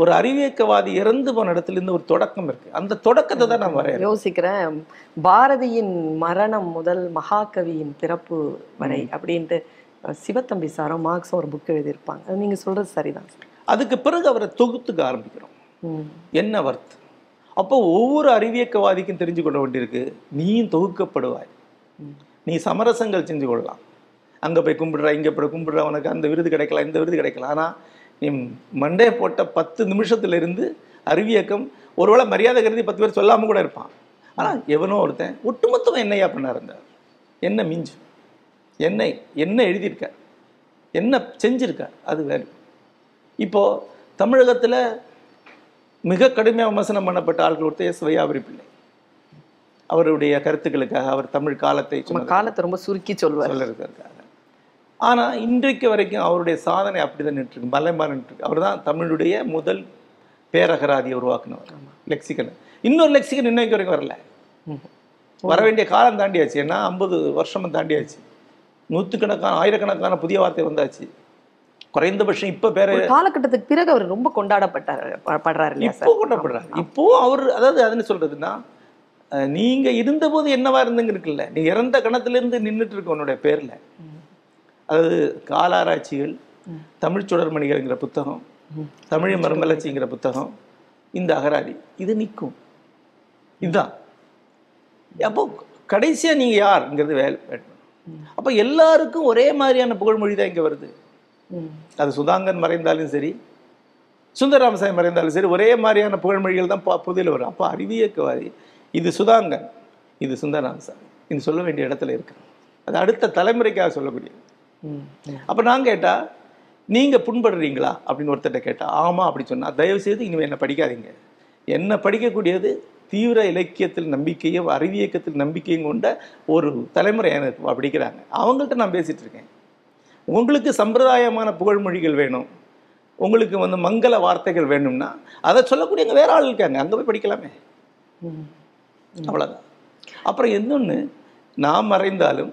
ஒரு அறிவியக்கவாதி இறந்து போன இடத்துல இருந்து ஒரு தொடக்கம் இருக்கு. அந்த தொடக்கத்தை தான் நான் வரையறேன். யோசிக்கிறேன். பாரதியின் மரணம் முதல் மகாகவியின் பிறப்பு வரை அப்படின்ட்டு சிவத்தம்பி சாரும் மார்க்ஸும் ஒரு புக் எழுதியிருப்பாங்க. அது நீங்க சொல்றது சரிதான். அதுக்கு பிறகு அவரை தொகுத்துக்க ஆரம்பிக்கிறோம். என்ன வர்த் அப்போ ஒவ்வொரு அறிவியக்கவாதிக்கும் தெரிஞ்சு கொள்ள வேண்டியிருக்கு. நீயும் தொகுக்கப்படுவாய். நீ சமரசங்கள் செஞ்சு கொள்ளலாம். அங்கே போய் கும்பிடுற இங்கே போய் கும்பிடுற உனக்கு அந்த விருது கிடைக்கலாம் இந்த விருது கிடைக்கலாம். ஆனால் நீ மண்டே போட்ட பத்து நிமிஷத்துல இருந்து அறிவியக்கம் ஒருவேளை மரியாதை கருதி பத்து பேர் சொல்லாமல் கூட இருப்பான். ஆனால் எவனோ ஒருத்தன் ஒட்டுமொத்தமாக என்னையா பண்ண இருந்தார் என்ன மிஞ்சு? என்ன என்ன எழுதியிருக்கார் என்ன செஞ்சிருக்கார் அது வேறு. இப்போ தமிழகத்தில் மிக கடுமையாக விமர்சனம் பண்ணப்பட்ட ஆட்கள் ஒருத்தர் எஸ் வையாபுரி பிள்ளை. அவருடைய கருத்துக்களுக்காக அவர் தமிழ் காலத்தை காலத்தை ரொம்ப சுருக்கி சொல்வார். சொல்லிருக்காங்க ஆனால் இன்றைக்கு வரைக்கும் அவருடைய சாதனை அப்படிதான் நின்றுருக்கு மலைமா நின்றுருக்கு அவர் தான் தமிழுடைய முதல் பேரகராதியை உருவாக்குனவர். லெக்சிகன். இன்னொரு லெக்சிகன் இன்னைக்கு வரைக்கும் வரல. வர வேண்டிய காலம் தாண்டியாச்சு. ஏன்னா ஐம்பது வருஷமும் தாண்டியாச்சு. நூற்றுக்கணக்கான ஆயிரக்கணக்கான புதிய வார்த்தை வந்தாச்சு. குறைந்தபட்சம் இப்போ பேர காலகட்டத்துக்கு பிறகு அவர் ரொம்ப கொண்டாடப்பட்டார். படுறாரு இப்போ கொண்டாடுறாரு இப்போ அவர் அதாவது அதுன்னு சொல்றதுன்னா அஹ், நீங்க இருந்தபோது என்னவா இருந்துங்க இருக்குல்ல? நீ இறந்த கணத்திலிருந்து நின்றுட்டு இருக்க உன்னுடைய பேர்ல. அதாவது காலாராய்ச்சிகள் தமிழ் சுடர்மணிகள்ங்கிற புத்தகம் தமிழ் மறுமலர்ச்சிங்கிற புத்தகம் இந்த அகராதி இது நிற்கும். இதுதான். அப்போ கடைசியா நீங்க யாருங்கிறது வேலை வேணும் அப்போ எல்லாருக்கும் ஒரே மாதிரியான புகழ்மொழி தான் இங்க வருது. அது சுதாங்கன் மறைந்தாலும் சரி சுந்தரராமசாமி மறைந்தாலும் சரி ஒரே மாதிரியான புகழ்மொழிகள் தான் புதியில் வரும். அப்போ அறிவியக்கவாதி இது சுதாங்கன் இது சுந்தரராமசாமி இது சொல்ல வேண்டிய இடத்துல இருக்கு. அது அடுத்த தலைமுறைக்காக சொல்லக்கூடியது. அப்போ நான் கேட்டா நீங்க புண்படுறீங்களா? அப்படின்னு ஒருத்தர்ட்ட கேட்டா ஆமா அப்படி சொன்னா தயவு செய்து இனிமே என்ன படிக்காதீங்க. என்ன படிக்கக்கூடியது தீவிர இலக்கியத்தில் நம்பிக்கையும் அறிவியக்கத்தில் நம்பிக்கையும் கொண்ட ஒரு தலைமுறை எனக்கு படிக்கிறாங்க. அவங்கள்ட்ட நான் பேசிட்டு இருக்கேன். உங்களுக்கு சம்பிரதாயமான புகழ்மொழிகள் வேணும். உங்களுக்கு வந்து மங்கள வார்த்தைகள் வேணும்னா அதை சொல்லக்கூடியவங்க வேற ஆள் இருக்காங்க. அங்கே போய் படிக்கலாமே. அவ்வளோதான் அப்புறம் இன்னொன்று நான் மறைந்தாலும்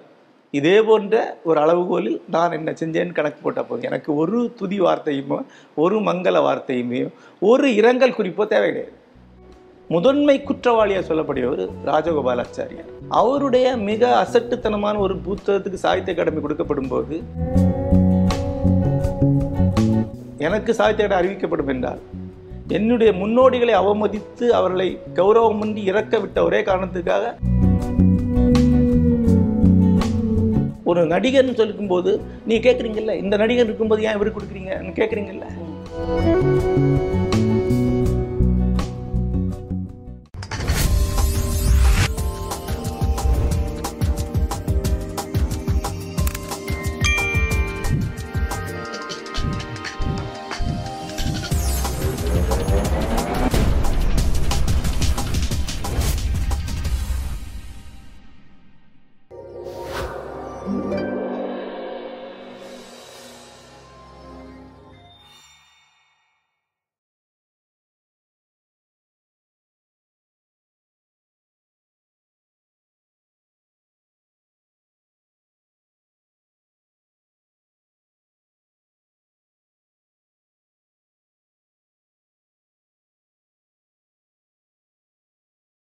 இதே போன்ற ஒரு அளவுகோலில் நான் என்ன செஞ்சேன்னு கணக்கு போட்டால் போதும் எனக்கு ஒரு துதி வார்த்தையுமோ ஒரு மங்கள வார்த்தையுமே ஒரு இரங்கல் குறிப்போ தேவை கிடையாது முதன்மை குற்றவாளியாக சொல்லக்கூடியவர் ராஜகோபாலாச்சாரியார். அவருடைய மிக அசட்டுத்தனமான ஒரு புத்தகத்துக்கு சாகித்ய அகாடமி கொடுக்கப்படும் போது எனக்கு சாகித்ய அகாடமி அறிவிக்கப்படும் என்றால் என்னுடைய முன்னோடிகளை அவமதித்து அவர்களை கௌரவமின்றி இறக்க விட்ட ஒரே காரணத்துக்காக ஒரு நடிகர்னு சொல்லும்போது நீ கேட்குறீங்கல்ல இந்த நடிகர் இருக்கும்போது ஏன் இவருக்கு கொடுக்குறீங்கன்னு கேட்குறீங்கல்ல